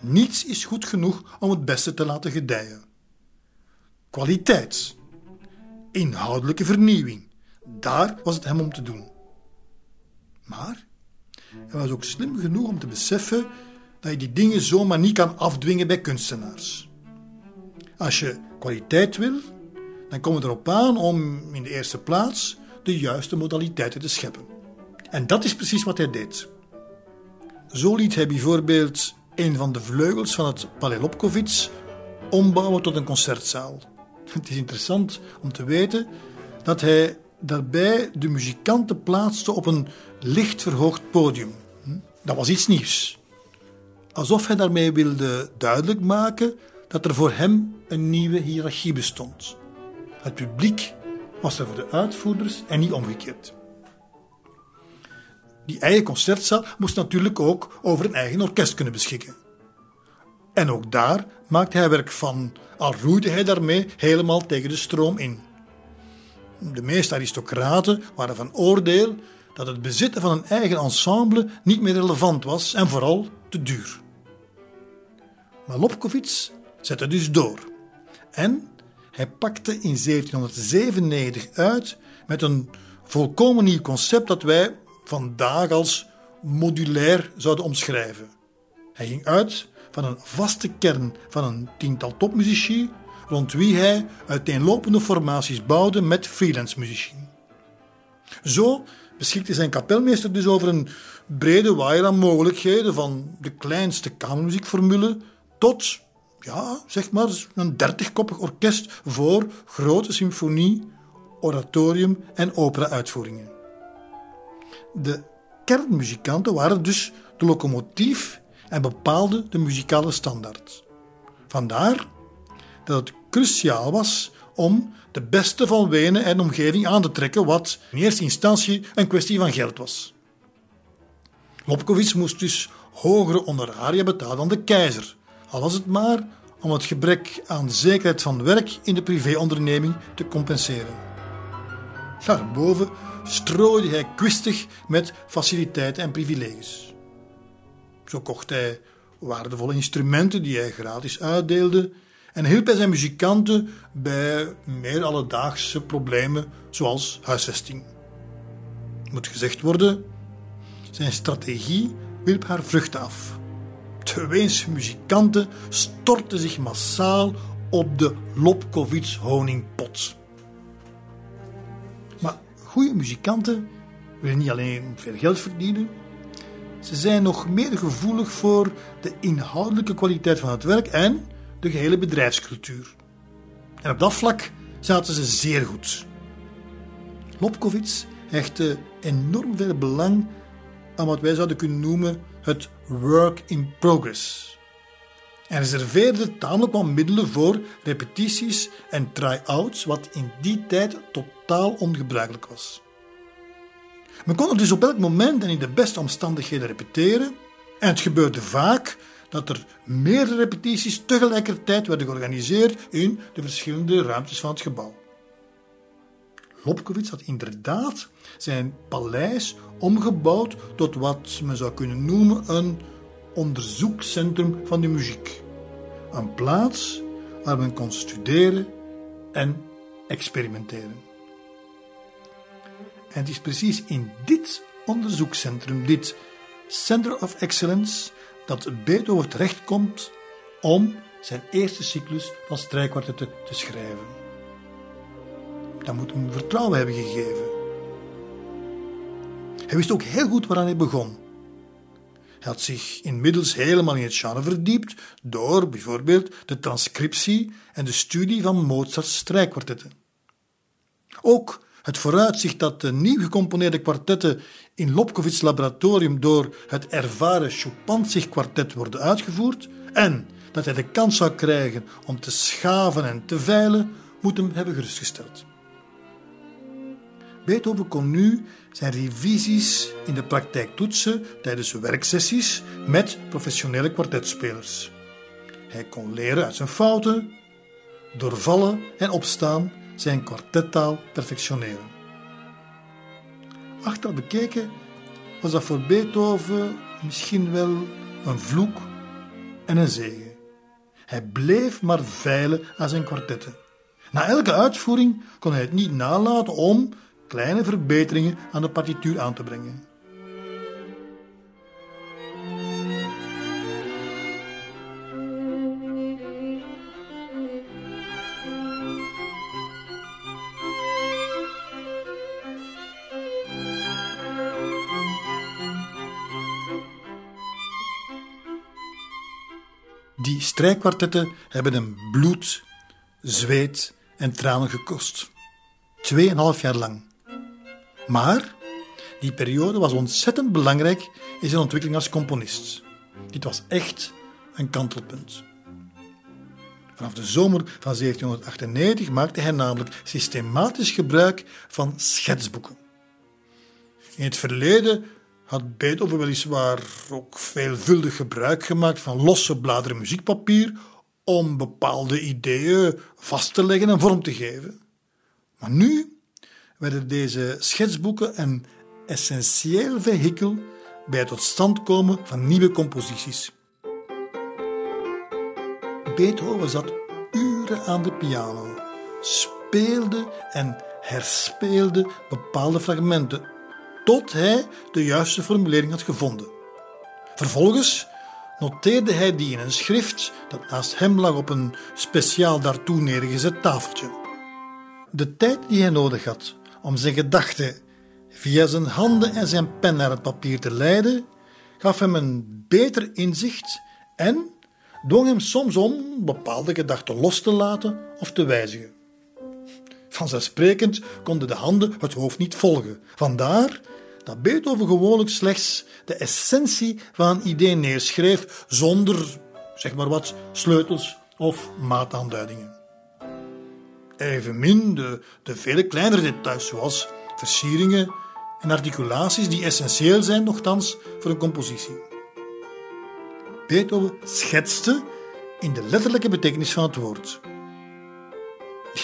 niets is goed genoeg om het beste te laten gedijen. Kwaliteit, inhoudelijke vernieuwing, daar was het hem om te doen. Maar hij was ook slim genoeg om te beseffen dat je die dingen zomaar niet kan afdwingen bij kunstenaars. Als je kwaliteit wil, dan komt het erop aan om in de eerste plaats de juiste modaliteiten te scheppen. En dat is precies wat hij deed. Zo liet hij bijvoorbeeld een van de vleugels van het Palais ombouwen tot een concertzaal. Het is interessant om te weten dat hij daarbij de muzikanten plaatste op een licht verhoogd podium. Dat was iets nieuws. Alsof hij daarmee wilde duidelijk maken dat er voor hem een nieuwe hiërarchie bestond. Het publiek was er voor de uitvoerders en niet omgekeerd. Die eigen concertzaal moest natuurlijk ook over een eigen orkest kunnen beschikken. En ook daar maakte hij werk van, al roeide hij daarmee helemaal tegen de stroom in. De meeste aristocraten waren van oordeel dat het bezitten van een eigen ensemble niet meer relevant was en vooral te duur. Maar Lobkowitz zette dus door. En hij pakte in 1797 uit met een volkomen nieuw concept dat wij vandaag als modulair zouden omschrijven. Hij ging uit van een vaste kern van een tiental topmuzici, rond wie hij uiteenlopende formaties bouwde met freelance muzici. Zo beschikte zijn kapelmeester dus over een brede waaier aan mogelijkheden, van de kleinste kamermuziekformule tot ja, zeg maar een dertigkoppig orkest voor grote symfonie, oratorium en opera-uitvoeringen. De kernmuzikanten waren dus de locomotief en bepaalden de muzikale standaard. Vandaar dat het cruciaal was om de beste van Wenen en omgeving aan te trekken, wat in eerste instantie een kwestie van geld was. Lobkowitz moest dus hogere honoraria betalen dan de keizer, al was het maar om het gebrek aan zekerheid van werk in de privéonderneming te compenseren. Daarboven strooide hij kwistig met faciliteiten en privileges. Zo kocht hij waardevolle instrumenten die hij gratis uitdeelde en hielp hij zijn muzikanten bij meer alledaagse problemen zoals huisvesting. Moet gezegd worden, zijn strategie wierp haar vruchten af. De Weense muzikanten stortten zich massaal op de Lobkowitz honingpot. Maar goede muzikanten willen niet alleen veel geld verdienen, ze zijn nog meer gevoelig voor de inhoudelijke kwaliteit van het werk en de gehele bedrijfscultuur. En op dat vlak zaten ze zeer goed. Lobkowitz hechtte enorm veel belang aan wat wij zouden kunnen noemen het work in progress. En reserveerde tamelijk wat middelen voor repetities en try-outs, wat in die tijd totaal ongebruikelijk was. Men kon het dus op elk moment en in de beste omstandigheden repeteren. En het gebeurde vaak dat er meerdere repetities tegelijkertijd werden georganiseerd in de verschillende ruimtes van het gebouw. Lobkowitz had inderdaad zijn paleis omgebouwd tot wat men zou kunnen noemen een onderzoekscentrum van de muziek. Een plaats waar men kon studeren en experimenteren. En het is precies in dit onderzoekscentrum, dit Center of Excellence, dat Beethoven terechtkomt om zijn eerste cyclus van strijkkwartetten te schrijven. Dat moet hem vertrouwen hebben gegeven. Hij wist ook heel goed waaraan hij begon. Hij had zich inmiddels helemaal in het genre verdiept door bijvoorbeeld de transcriptie en de studie van Mozart's strijkkwartetten. Ook het vooruitzicht dat de nieuw gecomponeerde kwartetten in Lobkowitz' laboratorium door het ervaren Chopin kwartet worden uitgevoerd en dat hij de kans zou krijgen om te schaven en te veilen, moet hem hebben gerustgesteld. Beethoven kon nu zijn revisies in de praktijk toetsen tijdens werksessies met professionele kwartetspelers. Hij kon leren uit zijn fouten, doorvallen en opstaan zijn kwartettaal perfectioneren. Achteraf bekeken was dat voor Beethoven misschien wel een vloek en een zegen. Hij bleef maar veilen aan zijn kwartetten. Na elke uitvoering kon hij het niet nalaten om kleine verbeteringen aan de partituur aan te brengen. Die strijkkwartetten hebben hem bloed, zweet en tranen gekost. Tweeënhalf jaar lang. Maar die periode was ontzettend belangrijk in zijn ontwikkeling als componist. Dit was echt een kantelpunt. Vanaf de zomer van 1798 maakte hij namelijk systematisch gebruik van schetsboeken. In het verleden had Beethoven weliswaar ook veelvuldig gebruik gemaakt van losse bladeren muziekpapier om bepaalde ideeën vast te leggen en vorm te geven. Maar nu werden deze schetsboeken een essentieel vehikel bij het tot stand komen van nieuwe composities. Beethoven zat uren aan de piano, speelde en herspeelde bepaalde fragmenten tot hij de juiste formulering had gevonden. Vervolgens noteerde hij die in een schrift dat naast hem lag op een speciaal daartoe neergezet tafeltje. De tijd die hij nodig had om zijn gedachten via zijn handen en zijn pen naar het papier te leiden, gaf hem een beter inzicht en dwong hem soms om bepaalde gedachten los te laten of te wijzigen. Vanzelfsprekend konden de handen het hoofd niet volgen. Vandaar dat Beethoven gewoonlijk slechts de essentie van een idee neerschreef zonder, zeg maar wat, sleutels of maataanduidingen. Evenmin de, de vele kleinere details zoals versieringen en articulaties die essentieel zijn nogthans voor een compositie. Beethoven schetste in de letterlijke betekenis van het woord.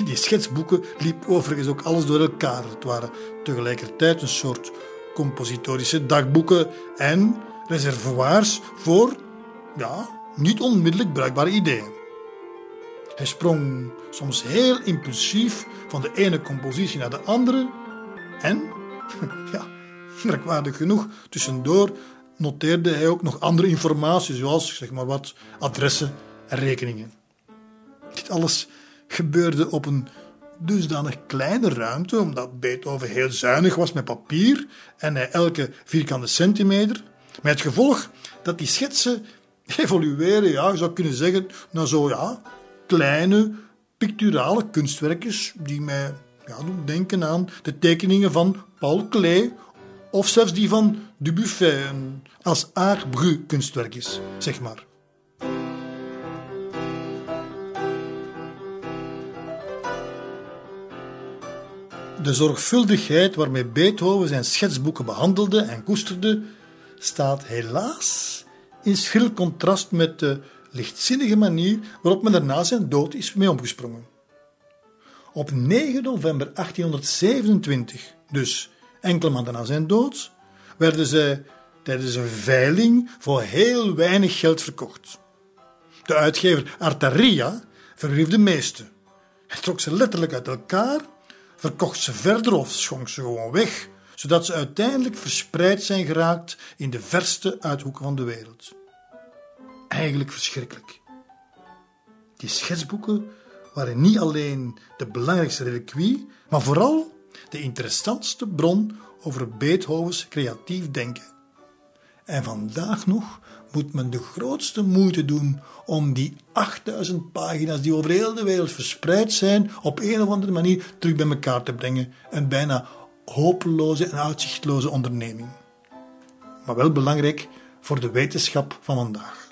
Die schetsboeken liep overigens ook alles door elkaar. Het waren tegelijkertijd een soort compositorische dagboeken en reservoirs voor ja, niet onmiddellijk bruikbare ideeën. Hij sprong soms heel impulsief van de ene compositie naar de andere en, ja, merkwaardig genoeg, tussendoor noteerde hij ook nog andere informatie, zoals zeg maar wat adressen en rekeningen. Dit alles gebeurde op een dusdanig kleine ruimte, omdat Beethoven heel zuinig was met papier en hij elke vierkante centimeter, met het gevolg dat die schetsen evolueren, ja, je zou kunnen zeggen, naar zo ja, kleine picturale kunstwerkjes die mij ja, doen denken aan de tekeningen van Paul Klee of zelfs die van Dubuffet, als art kunstwerkjes, zeg maar. De zorgvuldigheid waarmee Beethoven zijn schetsboeken behandelde en koesterde, staat helaas in schril contrast met de lichtzinnige manier waarop men er na zijn dood is mee omgesprongen. Op 9 november 1827, dus enkele maanden na zijn dood, werden ze tijdens een veiling voor heel weinig geld verkocht. De uitgever Artaria verhief de meeste. Hij trok ze letterlijk uit elkaar, verkocht ze verder of schonk ze gewoon weg, zodat ze uiteindelijk verspreid zijn geraakt in de verste uithoeken van de wereld. Eigenlijk verschrikkelijk. Die schetsboeken waren niet alleen de belangrijkste reliquie, maar vooral de interessantste bron over Beethovens creatief denken. En vandaag nog moet men de grootste moeite doen om die 8000 pagina's die over heel de wereld verspreid zijn, op een of andere manier terug bij elkaar te brengen. Een bijna hopeloze en uitzichtloze onderneming. Maar wel belangrijk voor de wetenschap van vandaag.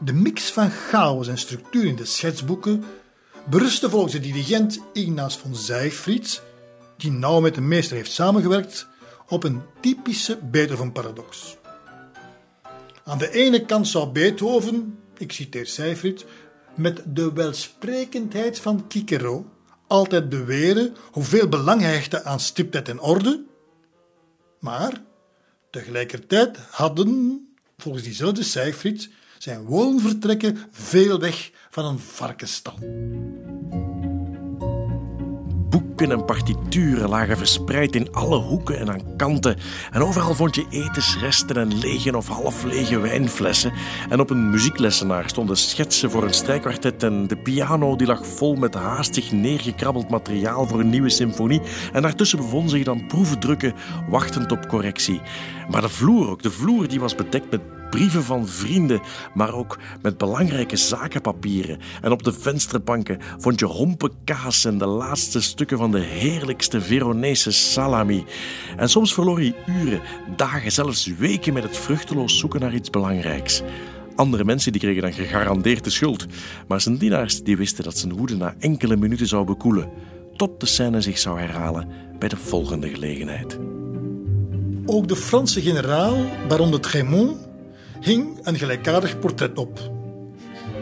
De mix van chaos en structuur in de schetsboeken berustte volgens de dirigent Ignaas von Zijfried, die nauw met de meester heeft samengewerkt, op een typische Beethoven-paradox. Aan de ene kant zou Beethoven, ik citeer Seyfried, met de welsprekendheid van Cicero altijd beweren hoeveel belang hij hechtte aan stiptheid en orde, maar tegelijkertijd hadden, volgens diezelfde Seyfried, zijn woonvertrekken veel weg van een varkenstal. Boeken en partituren lagen verspreid in alle hoeken en aan kanten. En overal vond je etensresten en lege of half lege wijnflessen. En op een muzieklessenaar stonden schetsen voor een strijkkwartet en de piano die lag vol met haastig neergekrabbeld materiaal voor een nieuwe symfonie. En daartussen bevonden zich dan proefdrukken wachtend op correctie. Maar de vloer ook, de vloer die was bedekt met brieven van vrienden, maar ook met belangrijke zakenpapieren. En op de vensterbanken vond je hompen kaas en de laatste stukken van de heerlijkste Veronese salami. En soms verloor je uren, dagen, zelfs weken met het vruchteloos zoeken naar iets belangrijks. Andere mensen die kregen dan gegarandeerd de schuld. Maar zijn dienaars die wisten dat zijn woede na enkele minuten zou bekoelen. Tot de scène zich zou herhalen bij de volgende gelegenheid. Ook de Franse generaal, baron de Tremont, hing een gelijkaardig portret op.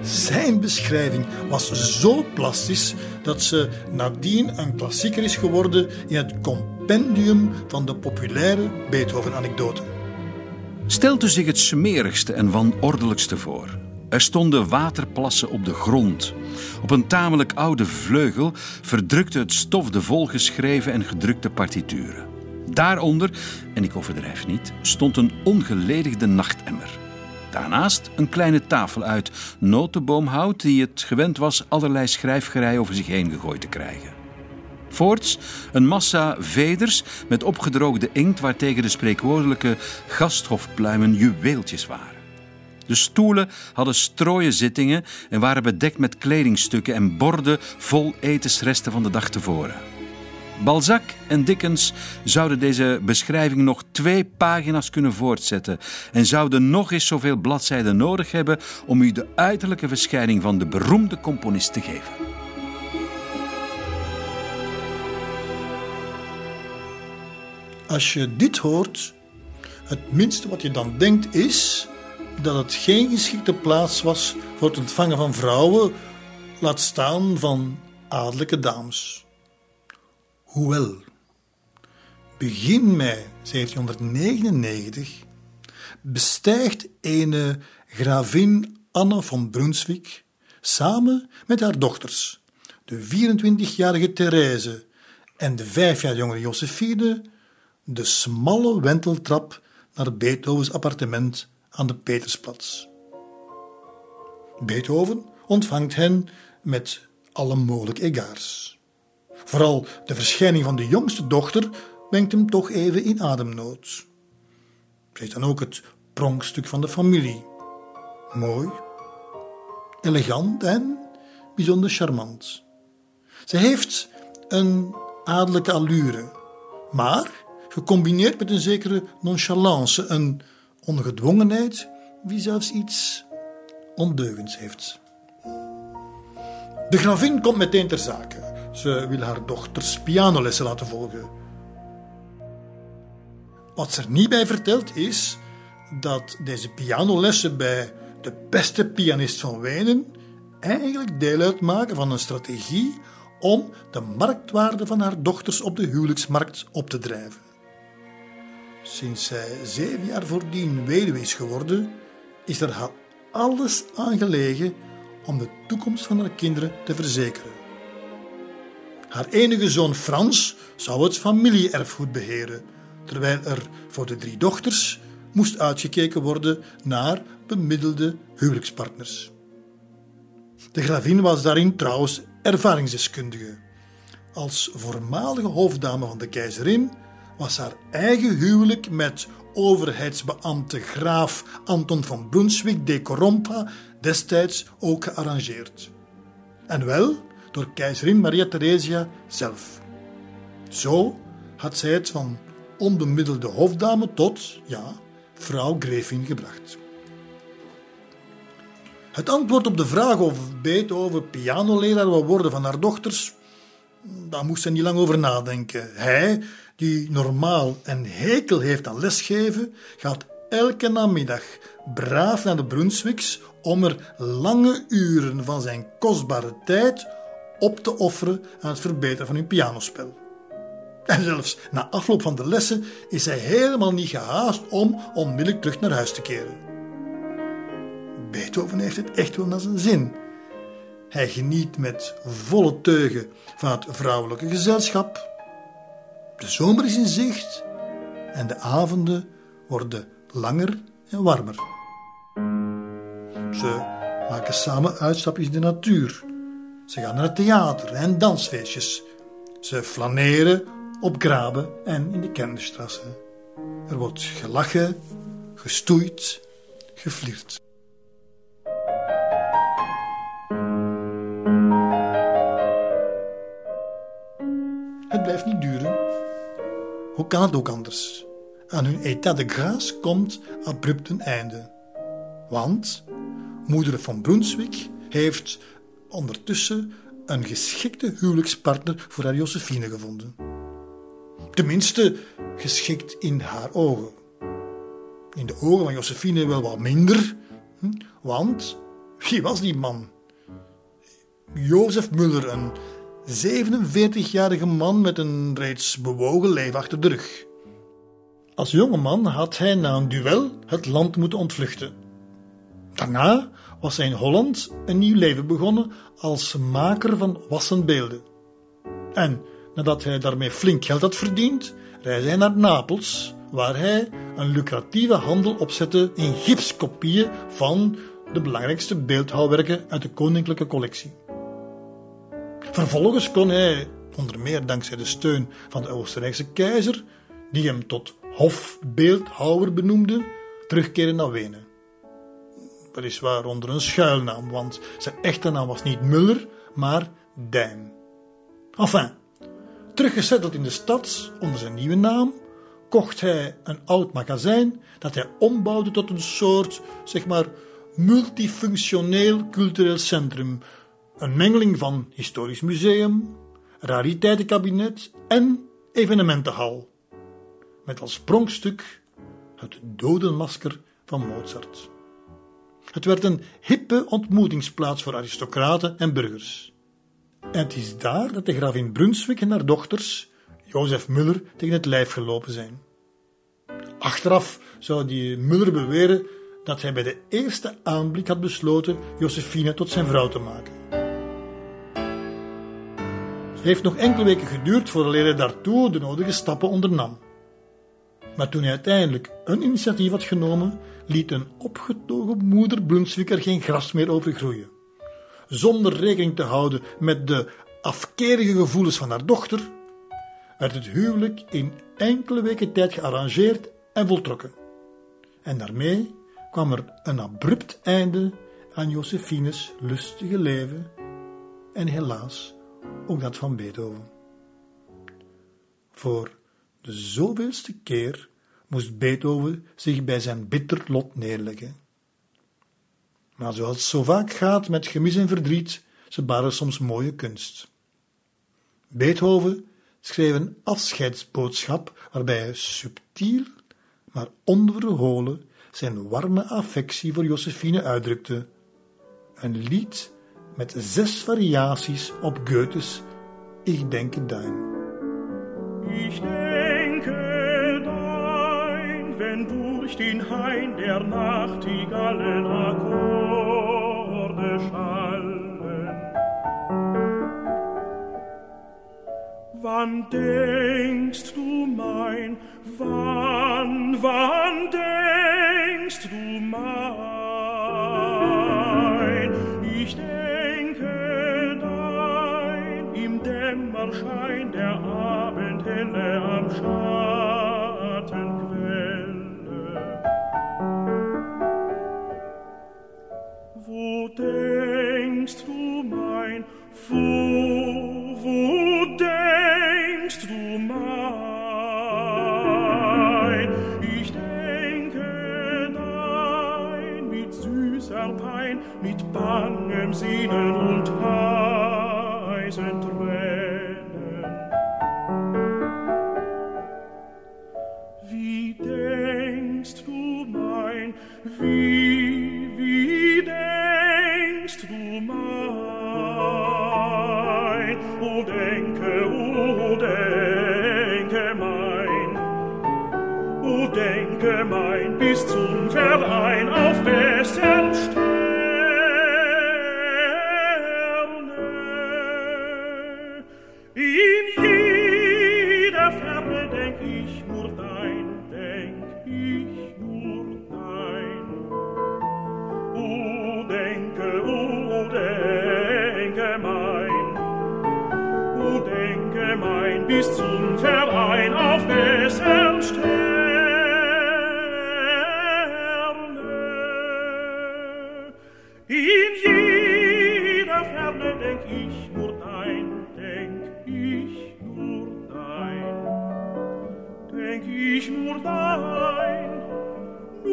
Zijn beschrijving was zo plastisch dat ze nadien een klassieker is geworden in het compendium van de populaire Beethoven-anekdoten. Stelt u zich het smerigste en wanordelijkste voor. Er stonden waterplassen op de grond. Op een tamelijk oude vleugel verdrukte het stof de volgeschreven en gedrukte partituren. Daaronder, en ik overdrijf niet, stond een ongeledigde nachtemmer. Daarnaast een kleine tafel uit notenboomhout die het gewend was allerlei schrijfgerei over zich heen gegooid te krijgen. Voorts een massa veders met opgedroogde inkt waartegen de spreekwoordelijke gasthofpluimen juweeltjes waren. De stoelen hadden strooien zittingen en waren bedekt met kledingstukken en borden vol etensresten van de dag tevoren. Balzac en Dickens zouden deze beschrijving nog twee pagina's kunnen voortzetten en zouden nog eens zoveel bladzijden nodig hebben om u de uiterlijke verschijning van de beroemde componist te geven. Als je dit hoort, het minste wat je dan denkt is dat het geen geschikte plaats was voor het ontvangen van vrouwen, laat staan van adellijke dames. Hoewel, begin mei 1799 bestijgt ene gravin Anne van Brunswick samen met haar dochters, de 24-jarige Therese en de vijf jaar jongere Josephine, de smalle wenteltrap naar Beethovens appartement aan de Petersplatz. Beethoven ontvangt hen met alle mogelijke egaars. Vooral de verschijning van de jongste dochter brengt hem toch even in ademnood. Ze is dan ook het pronkstuk van de familie. Mooi, elegant en bijzonder charmant. Ze heeft een adellijke allure, maar gecombineerd met een zekere nonchalance, een ongedwongenheid die zelfs iets ondeugends heeft. De gravin komt meteen ter zake. Ze wil haar dochters pianolessen laten volgen. Wat ze er niet bij vertelt is dat deze pianolessen bij de beste pianist van Wenen eigenlijk deel uitmaken van een strategie om de marktwaarde van haar dochters op de huwelijksmarkt op te drijven. Sinds zij zeven jaar voordien weduwe is geworden, is er haar alles aan gelegen om de toekomst van haar kinderen te verzekeren. Haar enige zoon Frans zou het familieerfgoed beheren, terwijl er voor de drie dochters moest uitgekeken worden naar bemiddelde huwelijkspartners. De gravin was daarin trouwens ervaringsdeskundige. Als voormalige hoofddame van de keizerin was haar eigen huwelijk met overheidsbeambte graaf Anton van Brunswick de Corompa destijds ook gearrangeerd. En wel door keizerin Maria Theresia zelf. Zo had zij het van onbemiddelde hofdame tot, ja, vrouw Grefin gebracht. Het antwoord op de vraag of Beethoven pianoleraar wil worden van haar dochters, daar moest ze niet lang over nadenken. Hij, die normaal een hekel heeft aan lesgeven, gaat elke namiddag braaf naar de Brunswicks om er lange uren van zijn kostbare tijd op te offeren aan het verbeteren van hun pianospel. En zelfs na afloop van de lessen is hij helemaal niet gehaast om onmiddellijk terug naar huis te keren. Beethoven heeft het echt wel naar zijn zin. Hij geniet met volle teugen van het vrouwelijke gezelschap. De zomer is in zicht en de avonden worden langer en warmer. Ze maken samen uitstapjes in de natuur. Ze gaan naar het theater en dansfeestjes. Ze flaneren op graben en in de Kenderstrasse. Er wordt gelachen, gestoeid, geflirt. Het blijft niet duren. Hoe kan het ook anders? Aan hun état de grâce komt abrupt een einde. Want moeder van Brunswick heeft ondertussen een geschikte huwelijkspartner voor haar Josephine gevonden. Tenminste, geschikt in haar ogen. In de ogen van Josephine wel wat minder, hm, want wie was die man? Jozef Muller, een 47-jarige man met een reeds bewogen leven achter de rug. Als jonge man had hij na een duel het land moeten ontvluchten. Daarna was in Holland een nieuw leven begonnen als maker van wassen beelden. En nadat hij daarmee flink geld had verdiend, reisde hij naar Napels, waar hij een lucratieve handel opzette in gipskopieën van de belangrijkste beeldhouwwerken uit de koninklijke collectie. Vervolgens kon hij, onder meer dankzij de steun van de Oostenrijkse keizer, die hem tot hofbeeldhouwer benoemde, terugkeren naar Wenen. Weliswaar onder een schuilnaam, want zijn echte naam was niet Muller, maar Dijm. Enfin, teruggezetteld in de stad onder zijn nieuwe naam, kocht hij een oud magazijn dat hij ombouwde tot een soort, zeg maar, multifunctioneel cultureel centrum. Een mengeling van historisch museum, rariteitenkabinet en evenementenhal. Met als pronkstuk het dodenmasker van Mozart. Het werd een hippe ontmoetingsplaats voor aristocraten en burgers. En het is daar dat de gravin Brunswick en haar dochters, Jozef Muller, tegen het lijf gelopen zijn. Achteraf zou die Muller beweren dat hij bij de eerste aanblik had besloten Josephine tot zijn vrouw te maken. Het heeft nog enkele weken geduurd voordat hij daartoe de nodige stappen ondernam. Maar toen hij uiteindelijk een initiatief had genomen, liet een opgetogen moeder Brunswick geen gras meer over groeien. Zonder rekening te houden met de afkerige gevoelens van haar dochter, werd het huwelijk in enkele weken tijd gearrangeerd en voltrokken. En daarmee kwam er een abrupt einde aan Josephines lustige leven en helaas ook dat van Beethoven. Voor de zoveelste keer moest Beethoven zich bij zijn bitter lot neerleggen. Maar zoals het zo vaak gaat met gemis en verdriet, ze baren soms mooie kunst. Beethoven schreef een afscheidsboodschap waarbij hij subtiel, maar onverholen zijn warme affectie voor Josephine uitdrukte. Een lied met zes variaties op Goethes Ik denke dein. Wenn durch den Hain der Nachtigallen Akkorde schallen. Wann denkst du mein, wann, wann denkst du mein? Ich denke dein im Dämmerschein der Abendhelle am Schattenquelle. Denkst du mein, wo, wo denkst du mein? Ich denke dein mit süßer Pein, mit bangem Sinnen und heißen Tränen. Wie denkst du mein, wie, bis zum Verein auf bessern Sterne. In jeder Ferne denk ich nur dein, denk ich nur dein. O denke, o denke mein, o denke mein, bis zum Verein auf bessern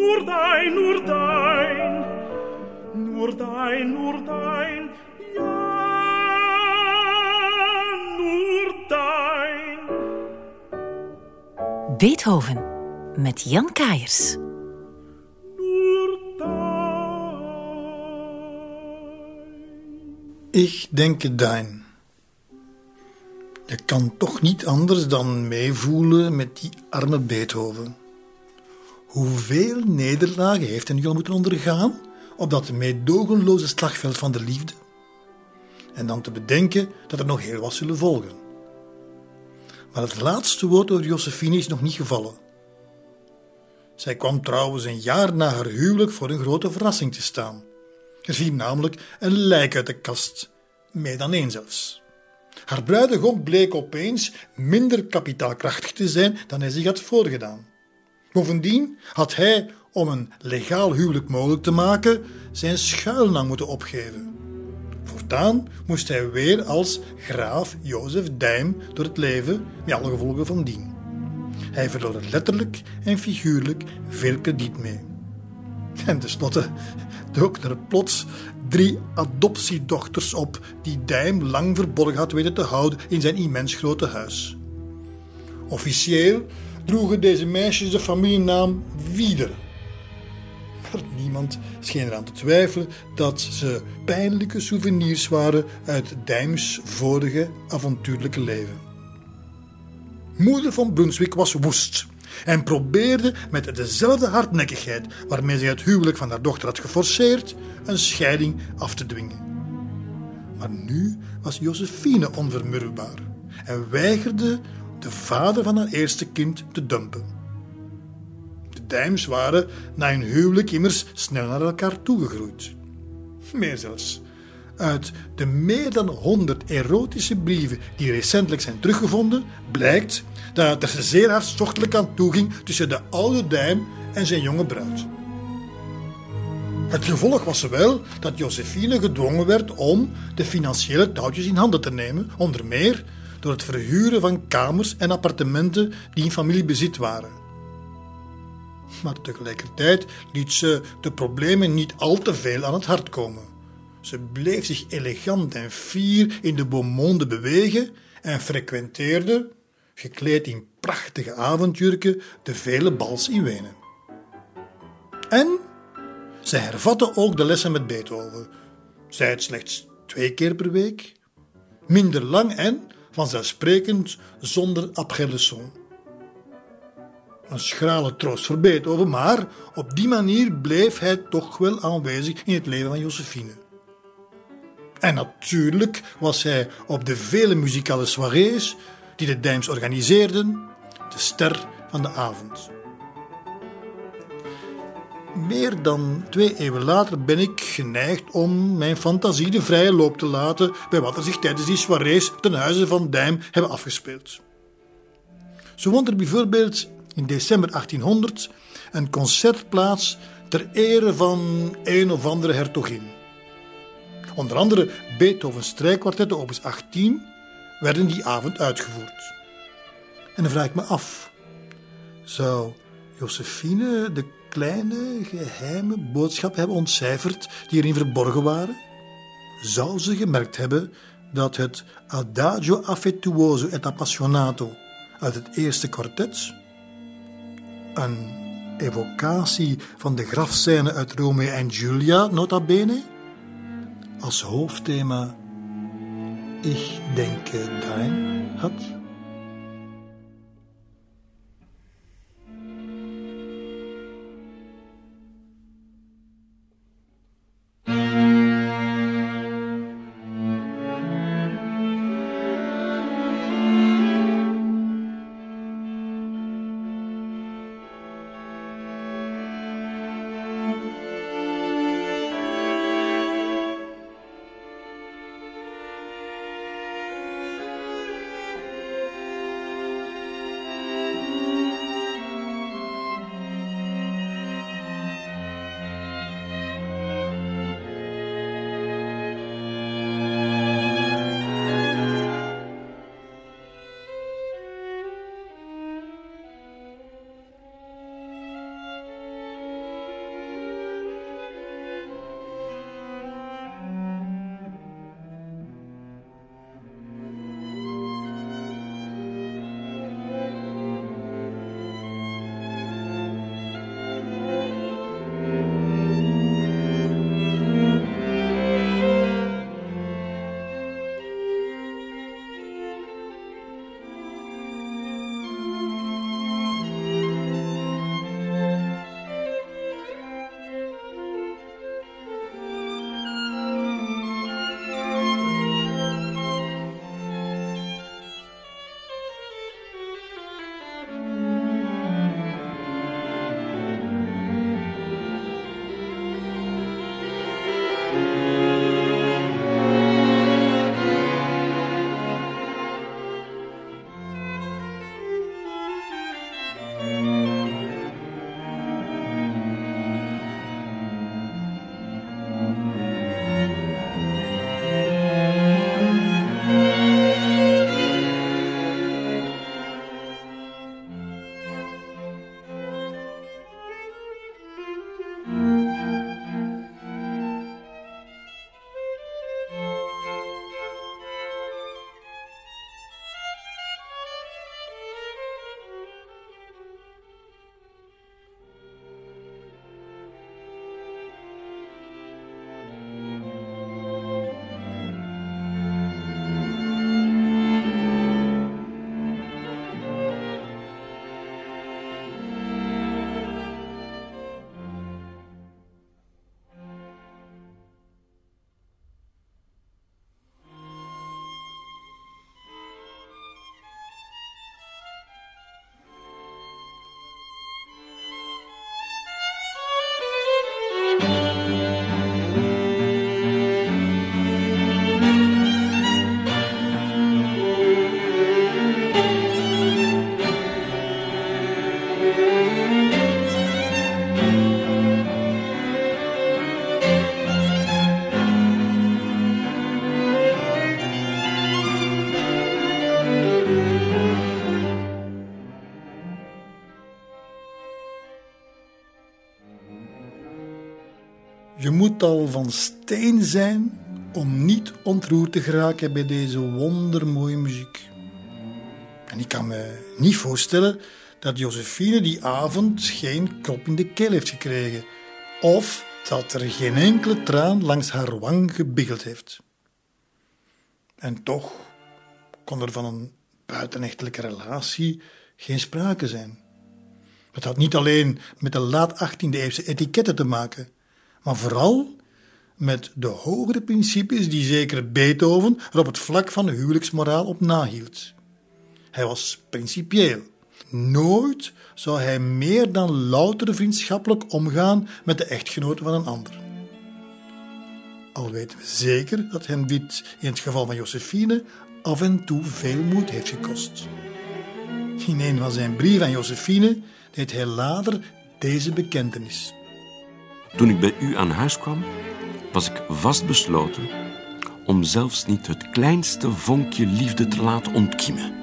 nur dein, nur dein, nur dein, nur dein, ja, nur dein. Beethoven met Jan Kaiers. Nur dein. Ich denke dein. Je kan toch niet anders dan meevoelen met die arme Beethoven. Hoeveel nederlagen heeft nu al moeten ondergaan op dat meedogenloze slagveld van de liefde? En dan te bedenken dat er nog heel wat zullen volgen. Maar het laatste woord over Josephine is nog niet gevallen. Zij kwam trouwens een jaar na haar huwelijk voor een grote verrassing te staan. Er viel namelijk een lijk uit de kast, meer dan één zelfs. Haar bruidegom bleek opeens minder kapitaalkrachtig te zijn dan hij zich had voorgedaan. Bovendien had hij, om een legaal huwelijk mogelijk te maken, zijn schuilnaam moeten opgeven. Voortaan moest hij weer als graaf Jozef Dijm door het leven, met alle gevolgen van dien. Hij verloor er letterlijk en figuurlijk veel krediet mee. En tenslotte doken er plots drie adoptiedochters op die Dijm lang verborgen had weten te houden in zijn immens grote huis. Officieel droegen deze meisjes de familienaam Wieder. Maar niemand scheen eraan te twijfelen dat ze pijnlijke souvenirs waren uit Dijms vorige avontuurlijke leven. Moeder van Brunswick was woest en probeerde met dezelfde hardnekkigheid waarmee zij het huwelijk van haar dochter had geforceerd een scheiding af te dwingen. Maar nu was Josephine onvermurwbaar en weigerde de vader van haar eerste kind te dumpen. De Dijms waren na hun huwelijk immers snel naar elkaar toegegroeid. Meer zelfs. Uit de meer dan 100 erotische brieven die recentelijk zijn teruggevonden, blijkt dat het er zeer hartstochtelijk aan toeging tussen de oude Dijm en zijn jonge bruid. Het gevolg was wel dat Josephine gedwongen werd om de financiële touwtjes in handen te nemen, onder meer door het verhuren van kamers en appartementen die in familiebezit waren. Maar tegelijkertijd liet ze de problemen niet al te veel aan het hart komen. Ze bleef zich elegant en fier in de beaumonde bewegen en frequenteerde, gekleed in prachtige avondjurken, de vele bals in Wenen. En zij hervatte ook de lessen met Beethoven. Zij het slechts twee keer per week, minder lang en, vanzelfsprekend, zonder après-leçon. Een schrale troost voor Beethoven, maar op die manier bleef hij toch wel aanwezig in het leven van Josephine. En natuurlijk was hij op de vele muzikale soirées die de Dijms organiseerden, de ster van de avond. Meer dan twee eeuwen later ben ik geneigd om mijn fantasie de vrije loop te laten bij wat er zich tijdens die soirées ten huize van Dijm hebben afgespeeld. Zo vond er bijvoorbeeld in december 1800 een concert plaats ter ere van een of andere hertogin. Onder andere Beethoven's strijkkwartetten opus 18 werden die avond uitgevoerd. En dan vraag ik me af, zou Josephine de kleine, geheime boodschap hebben ontcijferd die erin verborgen waren? Zou ze gemerkt hebben dat het Adagio affettuoso et appassionato uit het eerste kwartet, een evocatie van de grafscène uit Romeo en Julia, nota bene, als hoofdthema Ich denke dein had? Van steen zijn om niet ontroerd te geraken bij deze wondermooie muziek. En ik kan me niet voorstellen dat Josephine die avond geen krop in de keel heeft gekregen. Of dat er geen enkele traan langs haar wang gebiggeld heeft. En toch kon er van een buitenechtelijke relatie geen sprake zijn. Het had niet alleen met de laat 18e eeuwse etiketten te maken, maar vooral met de hogere principes die zeker Beethoven er op het vlak van de huwelijksmoraal op nahield. Hij was principieel. Nooit zou hij meer dan louter vriendschappelijk omgaan met de echtgenote van een ander. Al weten we zeker dat hem dit in het geval van Josephine af en toe veel moed heeft gekost. In een van zijn brieven aan Josephine deed hij later deze bekentenis. Toen ik bij u aan huis kwam, was ik vastbesloten om zelfs niet het kleinste vonkje liefde te laten ontkiemen.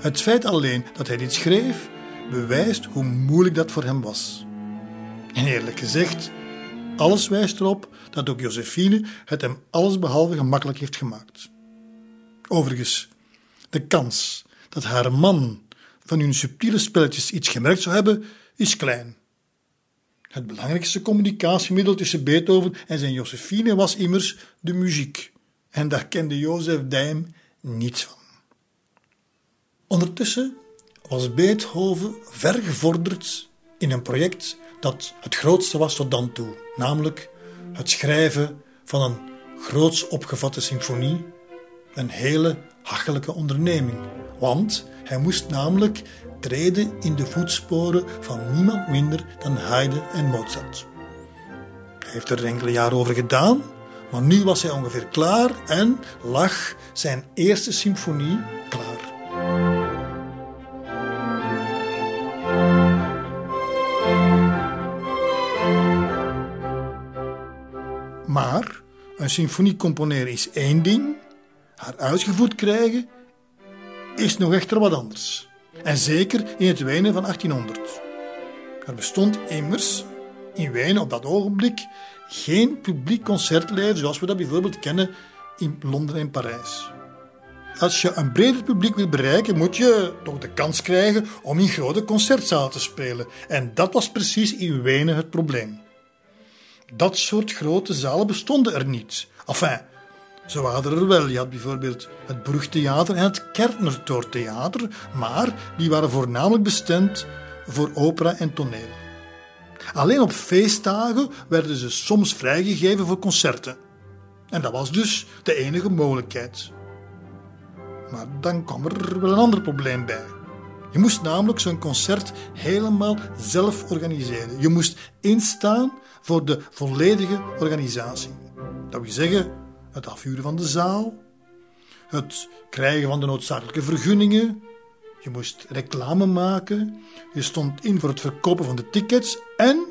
Het feit alleen dat hij dit schreef, bewijst hoe moeilijk dat voor hem was. En eerlijk gezegd, alles wijst erop dat ook Josephine het hem allesbehalve gemakkelijk heeft gemaakt. Overigens, de kans dat haar man van hun subtiele spelletjes iets gemerkt zou hebben, is klein. Het belangrijkste communicatiemiddel tussen Beethoven en zijn Josephine was immers de muziek. En daar kende Jozef Dijm niets van. Ondertussen was Beethoven ver gevorderd in een project dat het grootste was tot dan toe, namelijk het schrijven van een groots opgevatte symfonie, een hele hachelijke onderneming. Want hij moest namelijk treden in de voetsporen van niemand minder dan Haydn en Mozart. Hij heeft er enkele jaren over gedaan, maar nu was hij ongeveer klaar en lag zijn eerste symfonie klaar. Maar een symfonie componeren is één ding, haar uitgevoerd krijgen is nog echter wat anders. En zeker in het Wenen van 1800. Er bestond immers in Wenen op dat ogenblik geen publiek concertleven zoals we dat bijvoorbeeld kennen in Londen en Parijs. Als je een breder publiek wil bereiken, moet je toch de kans krijgen om in grote concertzalen te spelen. En dat was precies in Wenen het probleem. Dat soort grote zalen bestonden er niet. Enfin, ze waren er wel. Je had bijvoorbeeld het Brugtheater en het Kertnertoortheater, maar die waren voornamelijk bestemd voor opera en toneel. Alleen op feestdagen werden ze soms vrijgegeven voor concerten. En dat was dus de enige mogelijkheid. Maar dan kwam er wel een ander probleem bij. Je moest namelijk zo'n concert helemaal zelf organiseren. Je moest instaan voor de volledige organisatie. Dat wil zeggen, het afhuren van de zaal, het krijgen van de noodzakelijke vergunningen. Je moest reclame maken, je stond in voor het verkopen van de tickets en,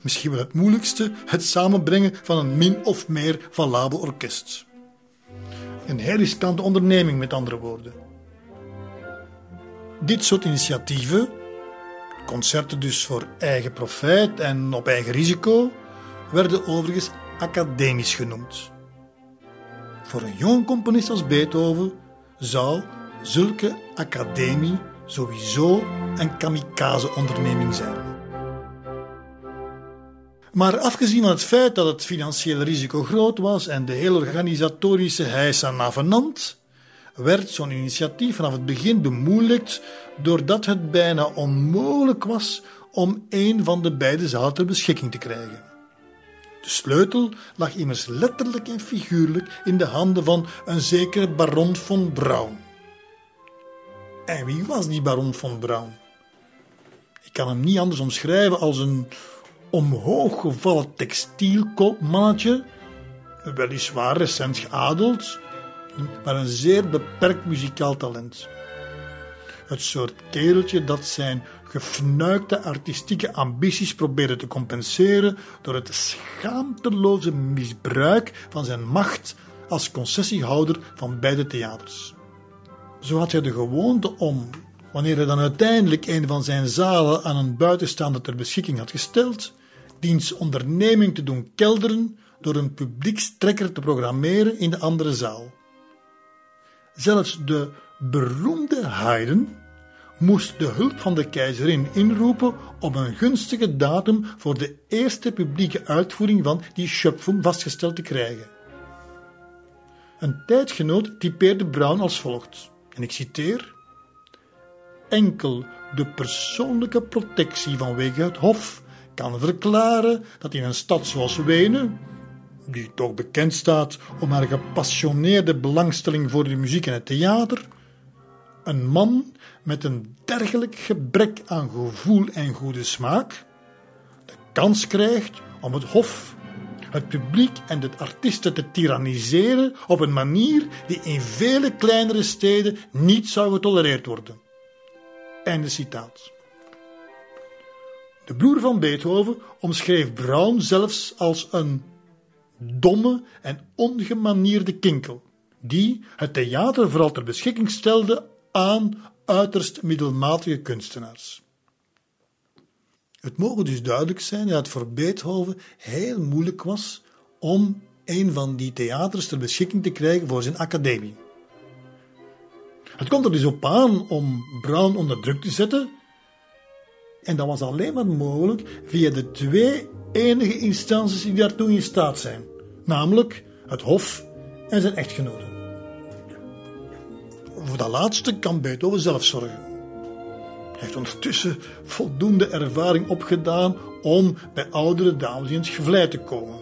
misschien wel het moeilijkste, het samenbrengen van een min of meer valabel orkest. Een heel riskante onderneming, met andere woorden. Dit soort initiatieven, concerten dus voor eigen profijt en op eigen risico, werden overigens academisch genoemd. Voor een jong componist als Beethoven zou zulke academie sowieso een kamikaze-onderneming zijn. Maar afgezien van het feit dat het financiële risico groot was en de hele organisatorische heisa navenant, werd zo'n initiatief vanaf het begin bemoeilijkt doordat het bijna onmogelijk was om een van de beide zalen ter beschikking te krijgen. De sleutel lag immers letterlijk en figuurlijk in de handen van een zekere baron von Braun. En wie was die baron von Braun? Ik kan hem niet anders omschrijven als een omhooggevallen textielkoopmannetje, weliswaar recent geadeld, maar een zeer beperkt muzikaal talent. Het soort kereltje dat zijn gefnuikte artistieke ambities probeerde te compenseren door het schaamteloze misbruik van zijn macht als concessiehouder van beide theaters. Zo had hij de gewoonte om, wanneer hij dan uiteindelijk een van zijn zalen aan een buitenstaander ter beschikking had gesteld, diens onderneming te doen kelderen door een publiekstrekker te programmeren in de andere zaal. Zelfs de beroemde Haydn moest de hulp van de keizerin inroepen om een gunstige datum voor de eerste publieke uitvoering van die Schöpfung vastgesteld te krijgen. Een tijdgenoot typeerde Brown als volgt, en ik citeer: Enkel de persoonlijke protectie vanwege het Hof kan verklaren dat in een stad zoals Wenen, die toch bekend staat om haar gepassioneerde belangstelling voor de muziek en het theater, een man met een dergelijk gebrek aan gevoel en goede smaak de kans krijgt om het hof, het publiek en de artiesten te tyranniseren op een manier die in vele kleinere steden niet zou getolereerd worden. Einde citaat. De broer van Beethoven omschreef Brown zelfs als een domme en ongemanierde kinkel, die het theater vooral ter beschikking stelde aan uiterst middelmatige kunstenaars. Het mogen dus duidelijk zijn dat het voor Beethoven heel moeilijk was om een van die theaters ter beschikking te krijgen voor zijn academie. Het komt er dus op aan om Brown onder druk te zetten. En dat was alleen maar mogelijk via de twee enige instanties die daartoe in staat zijn, namelijk het Hof en zijn echtgenoten. Voor dat laatste kan Beethoven zelf zorgen. Hij heeft ondertussen voldoende ervaring opgedaan om bij oudere dames in het gevlei te komen.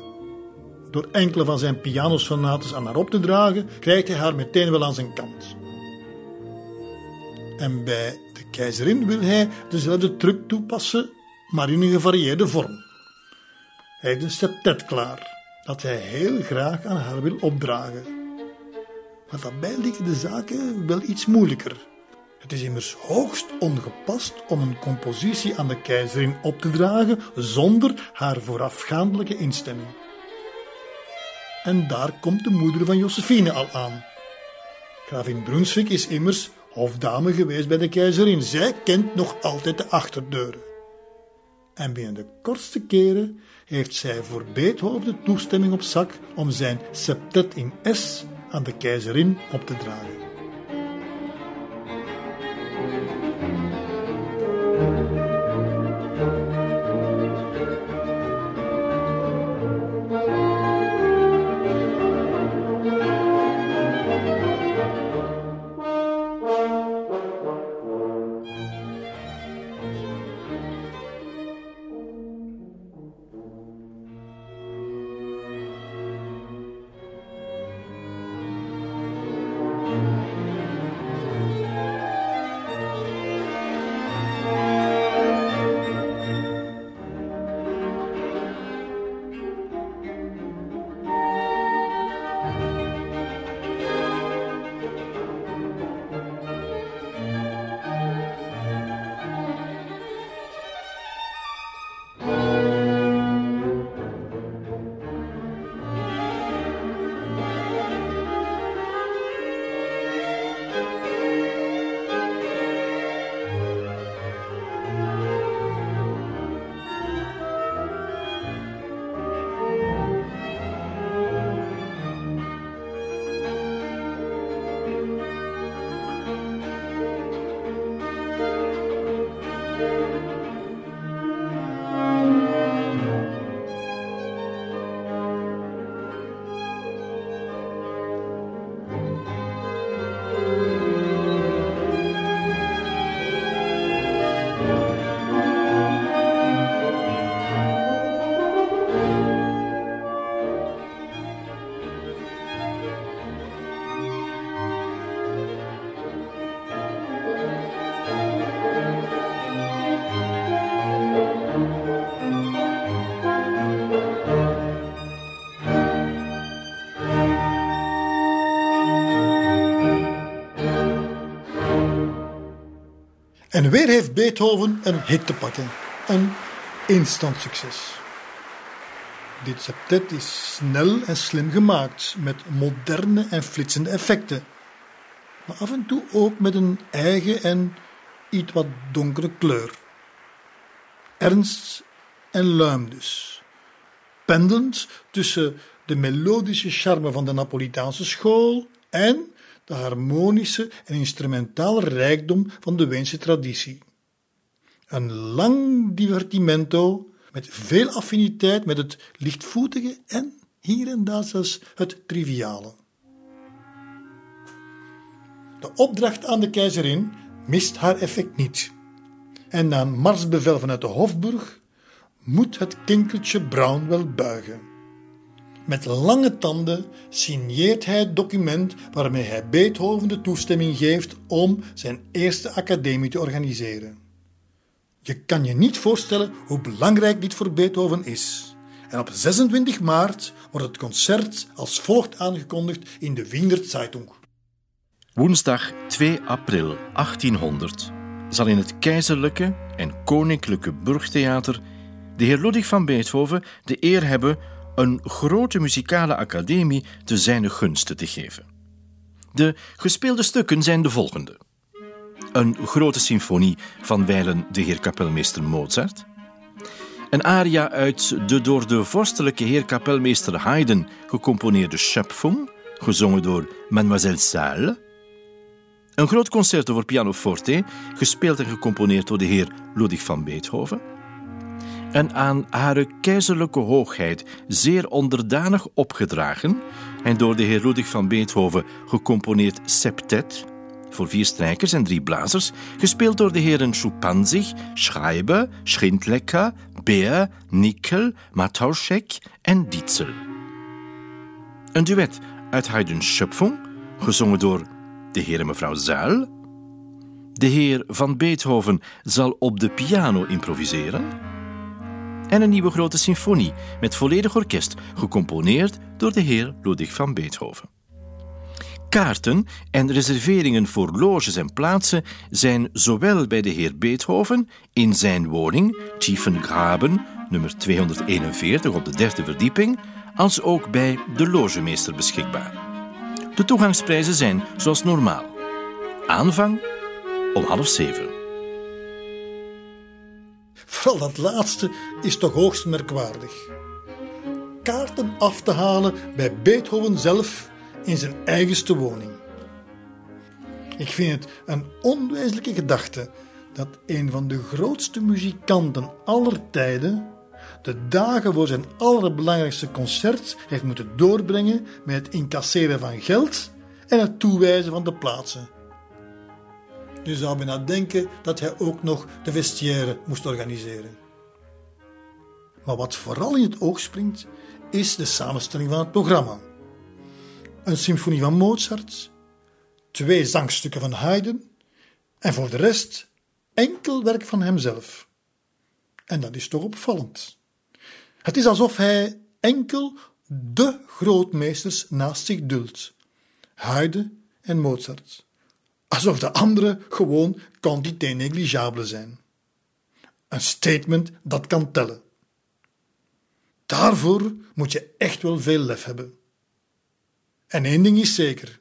Door enkele van zijn pianosonates aan haar op te dragen, krijgt hij haar meteen wel aan zijn kant. En bij de keizerin wil hij dezelfde truc toepassen, maar in een gevarieerde vorm. Hij heeft een septet klaar, dat hij heel graag aan haar wil opdragen. Maar daarbij liggen de zaken wel iets moeilijker. Het is immers hoogst ongepast om een compositie aan de keizerin op te dragen zonder haar voorafgaandelijke instemming. En daar komt de moeder van Josephine al aan. Gravin Brunswick is immers hofdame geweest bij de keizerin. Zij kent nog altijd de achterdeuren. En binnen de kortste keren heeft zij voor Beethoven de toestemming op zak om zijn septet in S aan de keizerin op te dragen. En weer heeft Beethoven een hit te pakken. Een instant succes. Dit septet is snel en slim gemaakt, met moderne en flitsende effecten. Maar af en toe ook met een eigen en iets wat donkere kleur. Ernst en luim dus. Pendend tussen de melodische charme van de Napolitaanse school en de harmonische en instrumentale rijkdom van de Weense traditie. Een lang divertimento met veel affiniteit met het lichtvoetige en hier en daar zelfs het triviale. De opdracht aan de keizerin mist haar effect niet. En na een marsbevel vanuit de Hofburg moet het kinkeltje Brown wel buigen. Met lange tanden signeert hij het document waarmee hij Beethoven de toestemming geeft om zijn eerste academie te organiseren. Je kan je niet voorstellen hoe belangrijk dit voor Beethoven is. En op 26 maart wordt het concert als volgt aangekondigd in de Wiener Zeitung. Woensdag 2 april 1800 zal in het keizerlijke en koninklijke Burgtheater de heer Ludwig van Beethoven de eer hebben een grote muzikale academie te zijn gunsten te geven. De gespeelde stukken zijn de volgende: een grote symfonie van wijlen de heer kapelmeester Mozart, een aria uit de door de vorstelijke heer kapelmeester Haydn gecomponeerde Schöpfung, gezongen door Mademoiselle Salle, een groot concerto voor pianoforte, gespeeld en gecomponeerd door de heer Ludwig van Beethoven, en aan Hare Keizerlijke Hoogheid zeer onderdanig opgedragen en door de heer Ludwig van Beethoven gecomponeerd septet voor vier strijkers en drie blazers, gespeeld door de heren Schupanzig, Schreiber, Schindlecker, Beer, Nickel, Matauschek en Dietzel. Een duet uit Haydn's Schöpfung, gezongen door de heer en mevrouw Zuil. De heer van Beethoven zal op de piano improviseren en een nieuwe grote symfonie met volledig orkest, gecomponeerd door de heer Ludwig van Beethoven. Kaarten en reserveringen voor loges en plaatsen zijn zowel bij de heer Beethoven in zijn woning, Tiefengraben, nummer 241 op de derde verdieping, als ook bij de logemeester beschikbaar. De toegangsprijzen zijn zoals normaal. Aanvang om half zeven. Vooral dat laatste is toch hoogst merkwaardig. Kaarten af te halen bij Beethoven zelf in zijn eigenste woning. Ik vind het een onwezenlijke gedachte dat een van de grootste muzikanten aller tijden de dagen voor zijn allerbelangrijkste concert heeft moeten doorbrengen met het incasseren van geld en het toewijzen van de plaatsen. Je zou bijna denken dat hij ook nog de vestiaire moest organiseren. Maar wat vooral in het oog springt, is de samenstelling van het programma. Een symfonie van Mozart, twee zangstukken van Haydn en voor de rest enkel werk van hemzelf. En dat is toch opvallend. Het is alsof hij enkel de grootmeesters naast zich duldt: Haydn en Mozart alsof de anderen gewoon quantité negligible zijn. Een statement dat kan tellen. Daarvoor moet je echt wel veel lef hebben. En één ding is zeker: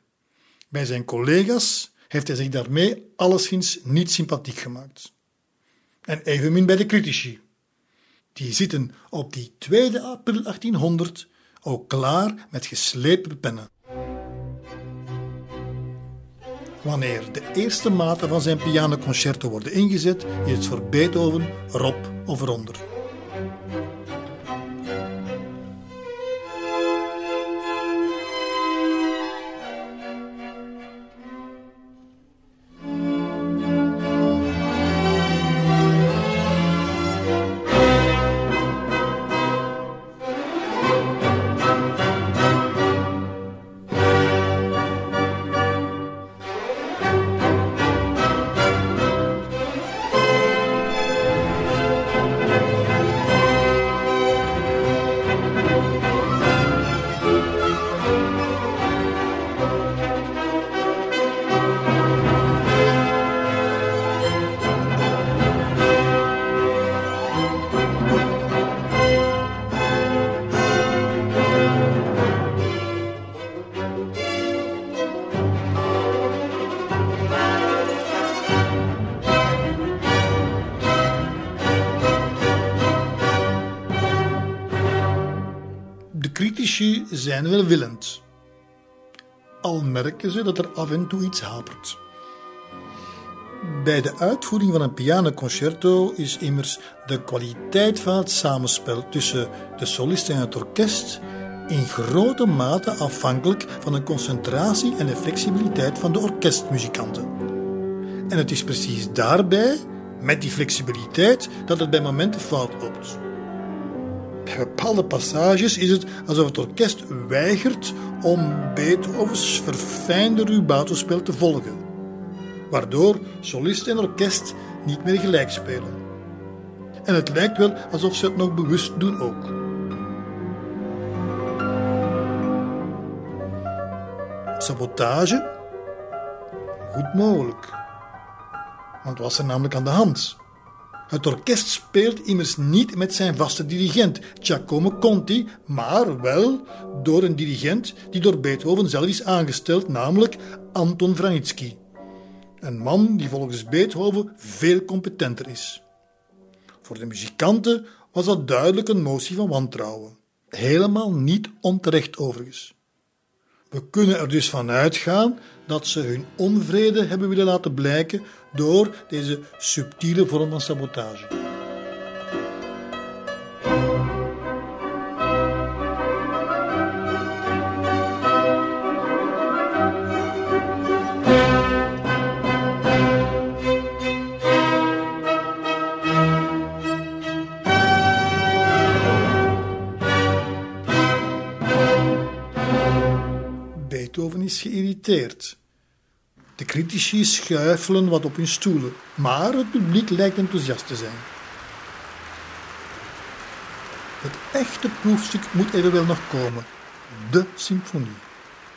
bij zijn collega's heeft hij zich daarmee alleszins niet sympathiek gemaakt. En evenmin bij de critici. Die zitten op die 2 april 1800 ook klaar met geslepen pennen. Wanneer de eerste maten van zijn pianoconcerto worden ingezet, is het voor Beethoven erop of eronder. Zijn welwillend. al merken ze dat er af en toe iets hapert. Bij de uitvoering van een pianoconcerto is immers de kwaliteit van het samenspel tussen de solist en het orkest in grote mate afhankelijk van de concentratie en de flexibiliteit van de orkestmuzikanten. En het is precies daarbij, met die flexibiliteit, dat het bij momenten fout loopt. Bij bepaalde passages is het alsof het orkest weigert om Beethovens verfijnde rubato-spel te volgen, waardoor solist en orkest niet meer gelijk spelen. En het lijkt wel alsof ze het nog bewust doen ook. Sabotage? Goed mogelijk. Want wat was er namelijk aan de hand? Het orkest speelt immers niet met zijn vaste dirigent, Giacomo Conti, maar wel door een dirigent die door Beethoven zelf is aangesteld, namelijk Anton Wranitzky. Een man die volgens Beethoven veel competenter is. Voor de muzikanten was dat duidelijk een motie van wantrouwen. Helemaal niet onterecht overigens. We kunnen er dus van uitgaan dat ze hun onvrede hebben willen laten blijken door deze subtiele vorm van sabotage. Beethoven is geïrriteerd. De critici schuifelen wat op hun stoelen, maar het publiek lijkt enthousiast te zijn. Het echte proefstuk moet evenwel nog komen: de symfonie.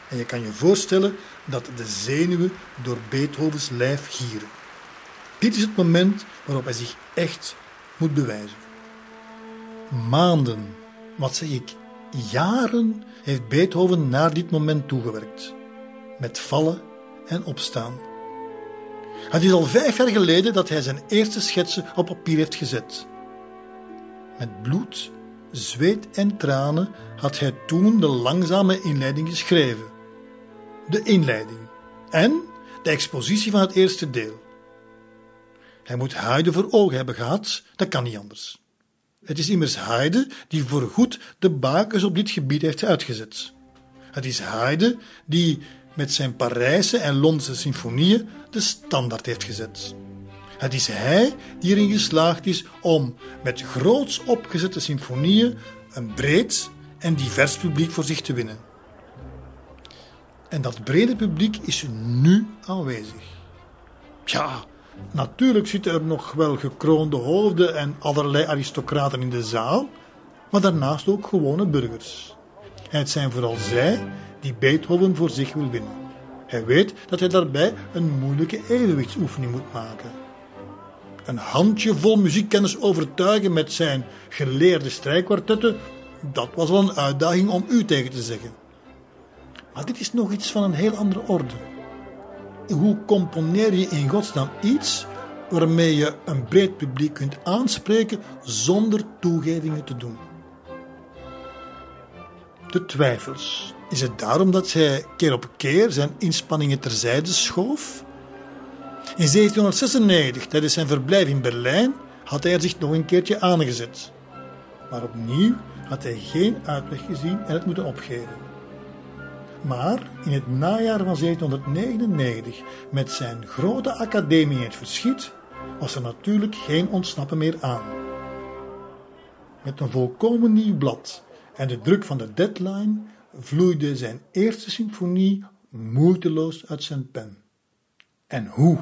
En je kan je voorstellen dat de zenuwen door Beethovens lijf gieren. Dit is het moment waarop hij zich echt moet bewijzen. Maanden, wat zeg ik, jaren heeft Beethoven naar dit moment toegewerkt. Met vallen en opstaan. Het is al vijf jaar geleden dat hij zijn eerste schetsen op papier heeft gezet. Met bloed, zweet en tranen had hij toen de langzame inleiding geschreven. De inleiding en de expositie van het eerste deel. Hij moet Haydn voor ogen hebben gehad, dat kan niet anders. Het is immers Haydn die voorgoed de bakens op dit gebied heeft uitgezet. Het is Haydn die met zijn Parijse en Londense symfonieën de standaard heeft gezet. Het is hij die erin geslaagd is om met groots opgezette symfonieën een breed en divers publiek voor zich te winnen. En dat brede publiek is nu aanwezig. Ja, natuurlijk zitten er nog wel gekroonde hoofden en allerlei aristocraten in de zaal, maar daarnaast ook gewone burgers. En het zijn vooral zij die Beethoven voor zich wil winnen. Hij weet dat hij daarbij een moeilijke evenwichtsoefening moet maken. Een handjevol muziekkennis overtuigen met zijn geleerde strijkkwartetten, dat was wel een uitdaging om u tegen te zeggen. Maar dit is nog iets van een heel andere orde. Hoe componeer je in godsnaam iets waarmee je een breed publiek kunt aanspreken zonder toegevingen te doen? De twijfels. Is het daarom dat hij keer op keer zijn inspanningen terzijde schoof? In 1796, tijdens zijn verblijf in Berlijn, had hij er zich nog een keertje aangezet. Maar opnieuw had hij geen uitweg gezien en het moeten opgeven. Maar in het najaar van 1799, met zijn grote academie in het verschiet, was er natuurlijk geen ontsnappen meer aan. Met een volkomen nieuw blad en de druk van de deadline vloeide zijn eerste symfonie moeiteloos uit zijn pen. En hoe?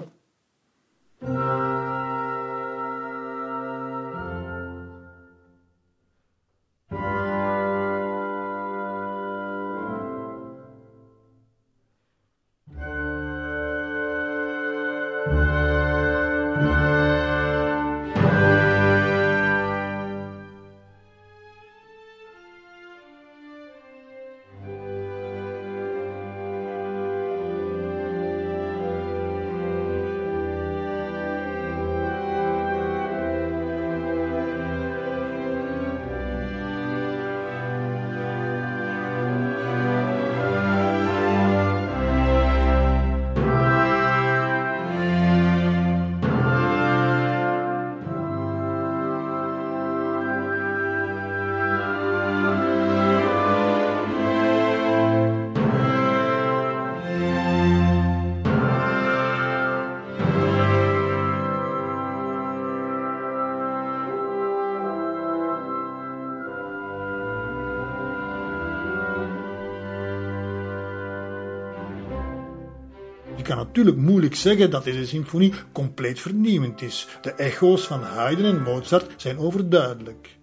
Natuurlijk moeilijk zeggen dat deze symfonie compleet vernieuwend is. De echo's van Haydn en Mozart zijn overduidelijk.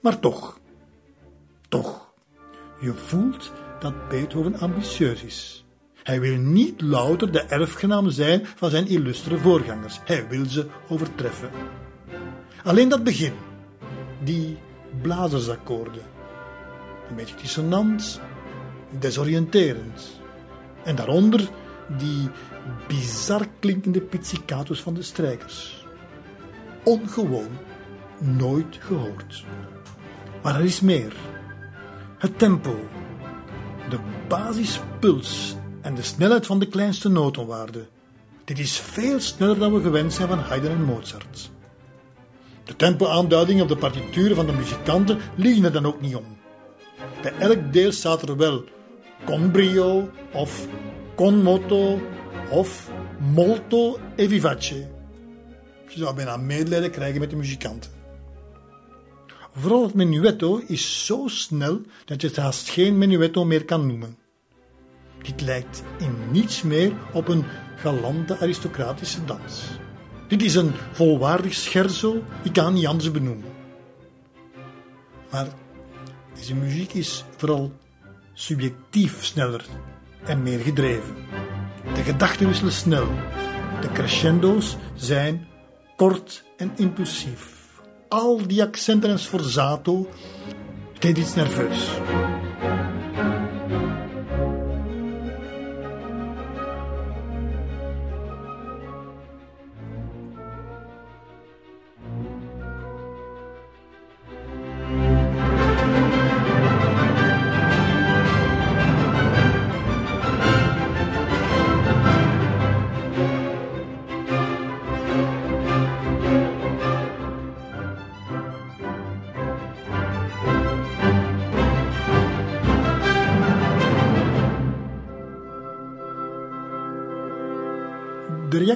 Maar toch, toch, je voelt dat Beethoven ambitieus is. Hij wil niet louter de erfgenaam zijn van zijn illustere voorgangers. Hij wil ze overtreffen. Alleen dat begin, die blazersakkoorden, een beetje dissonant, desoriënterend. En daaronder die bizar klinkende pizzicato's van de strijkers. Ongewoon, nooit gehoord. Maar er is meer. Het tempo, de basispuls en de snelheid van de kleinste notenwaarde. Dit is veel sneller dan we gewend zijn van Haydn en Mozart. De tempoaanduidingen op de partituren van de muzikanten liegen er dan ook niet om. Bij elk deel staat er wel con brio of con moto of molto e vivace. Je zou bijna medelijden krijgen met de muzikanten. Vooral het menuetto is zo snel dat je het haast geen menuetto meer kan noemen. Dit lijkt in niets meer op een galante aristocratische dans. Dit is een volwaardig scherzo, ik kan niet anders benoemen. Maar deze muziek is vooral subjectief sneller en meer gedreven. De gedachten wisselen snel. De crescendo's zijn kort en impulsief. Al die accenten en sforzato, het iets nerveus.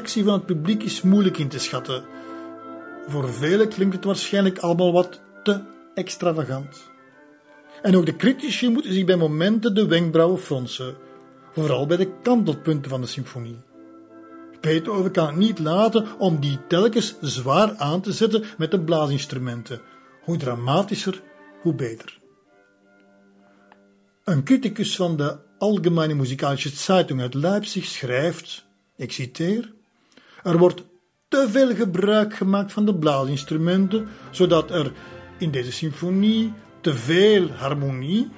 Reactie van het publiek is moeilijk in te schatten. Voor velen klinkt het waarschijnlijk allemaal wat te extravagant. En ook de critici moeten zich bij momenten de wenkbrauwen fronsen, vooral bij de kantelpunten van de symfonie. Beethoven kan het niet laten om die telkens zwaar aan te zetten met de blaasinstrumenten. Hoe dramatischer, hoe beter. Een criticus van de Allgemeine Musikalische Zeitung uit Leipzig schrijft, ik citeer, er wordt te veel gebruik gemaakt van de blaasinstrumenten, zodat er in deze symfonie te veel harmonie,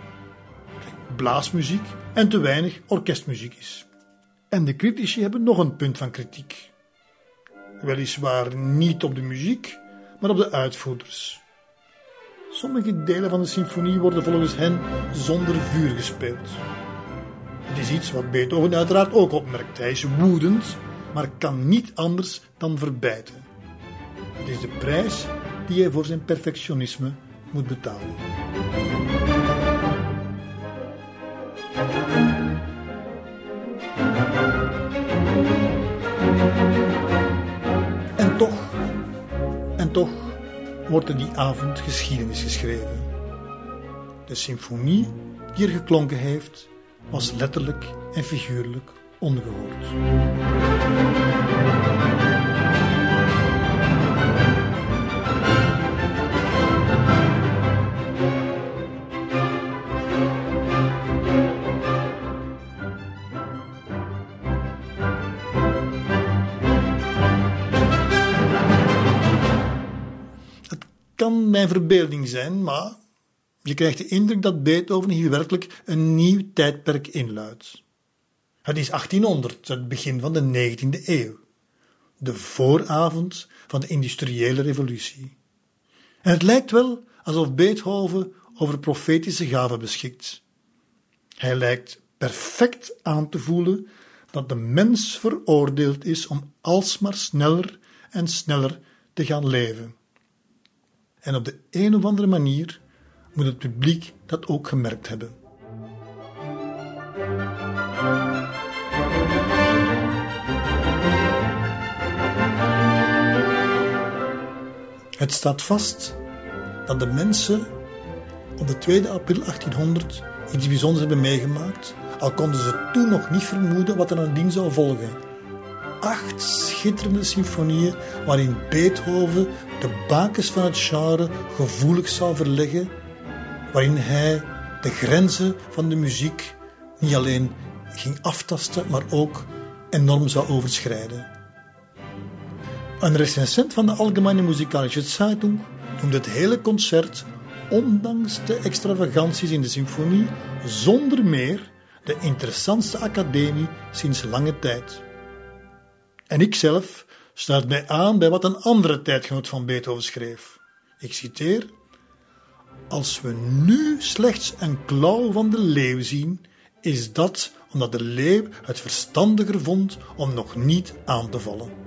blaasmuziek en te weinig orkestmuziek is. En de critici hebben nog een punt van kritiek. Weliswaar niet op de muziek, maar op de uitvoerders. Sommige delen van de symfonie worden volgens hen zonder vuur gespeeld. Het is iets wat Beethoven uiteraard ook opmerkt. Hij is woedend, maar kan niet anders dan verbijten. Het is de prijs die hij voor zijn perfectionisme moet betalen. En toch, en toch wordt er die avond geschiedenis geschreven. De symfonie die er geklonken heeft, was letterlijk en figuurlijk ongehoord. Het kan mijn verbeelding zijn, maar je krijgt de indruk dat Beethoven hier werkelijk een nieuw tijdperk inluidt. Het is 1800, het begin van de 19e eeuw. De vooravond van de industriële revolutie. En het lijkt wel alsof Beethoven over profetische gaven beschikt. Hij lijkt perfect aan te voelen dat de mens veroordeeld is om alsmaar sneller en sneller te gaan leven. En op de een of andere manier moet het publiek dat ook gemerkt hebben. Het staat vast dat de mensen op de 2 april 1800 iets bijzonders hebben meegemaakt, al konden ze toen nog niet vermoeden wat er nadien zou volgen. Acht schitterende symfonieën waarin Beethoven de bakens van het genre gevoelig zou verleggen, waarin hij de grenzen van de muziek niet alleen ging aftasten, maar ook enorm zou overschrijden. Een recensent van de Allgemeine Musikalische Zeitung noemde het hele concert, ondanks de extravaganties in de symfonie, zonder meer de interessantste academie sinds lange tijd. En ik zelf sluit mij aan bij wat een andere tijdgenoot van Beethoven schreef. Ik citeer: Als we nu slechts een klauw van de leeuw zien, is dat omdat de leeuw het verstandiger vond om nog niet aan te vallen.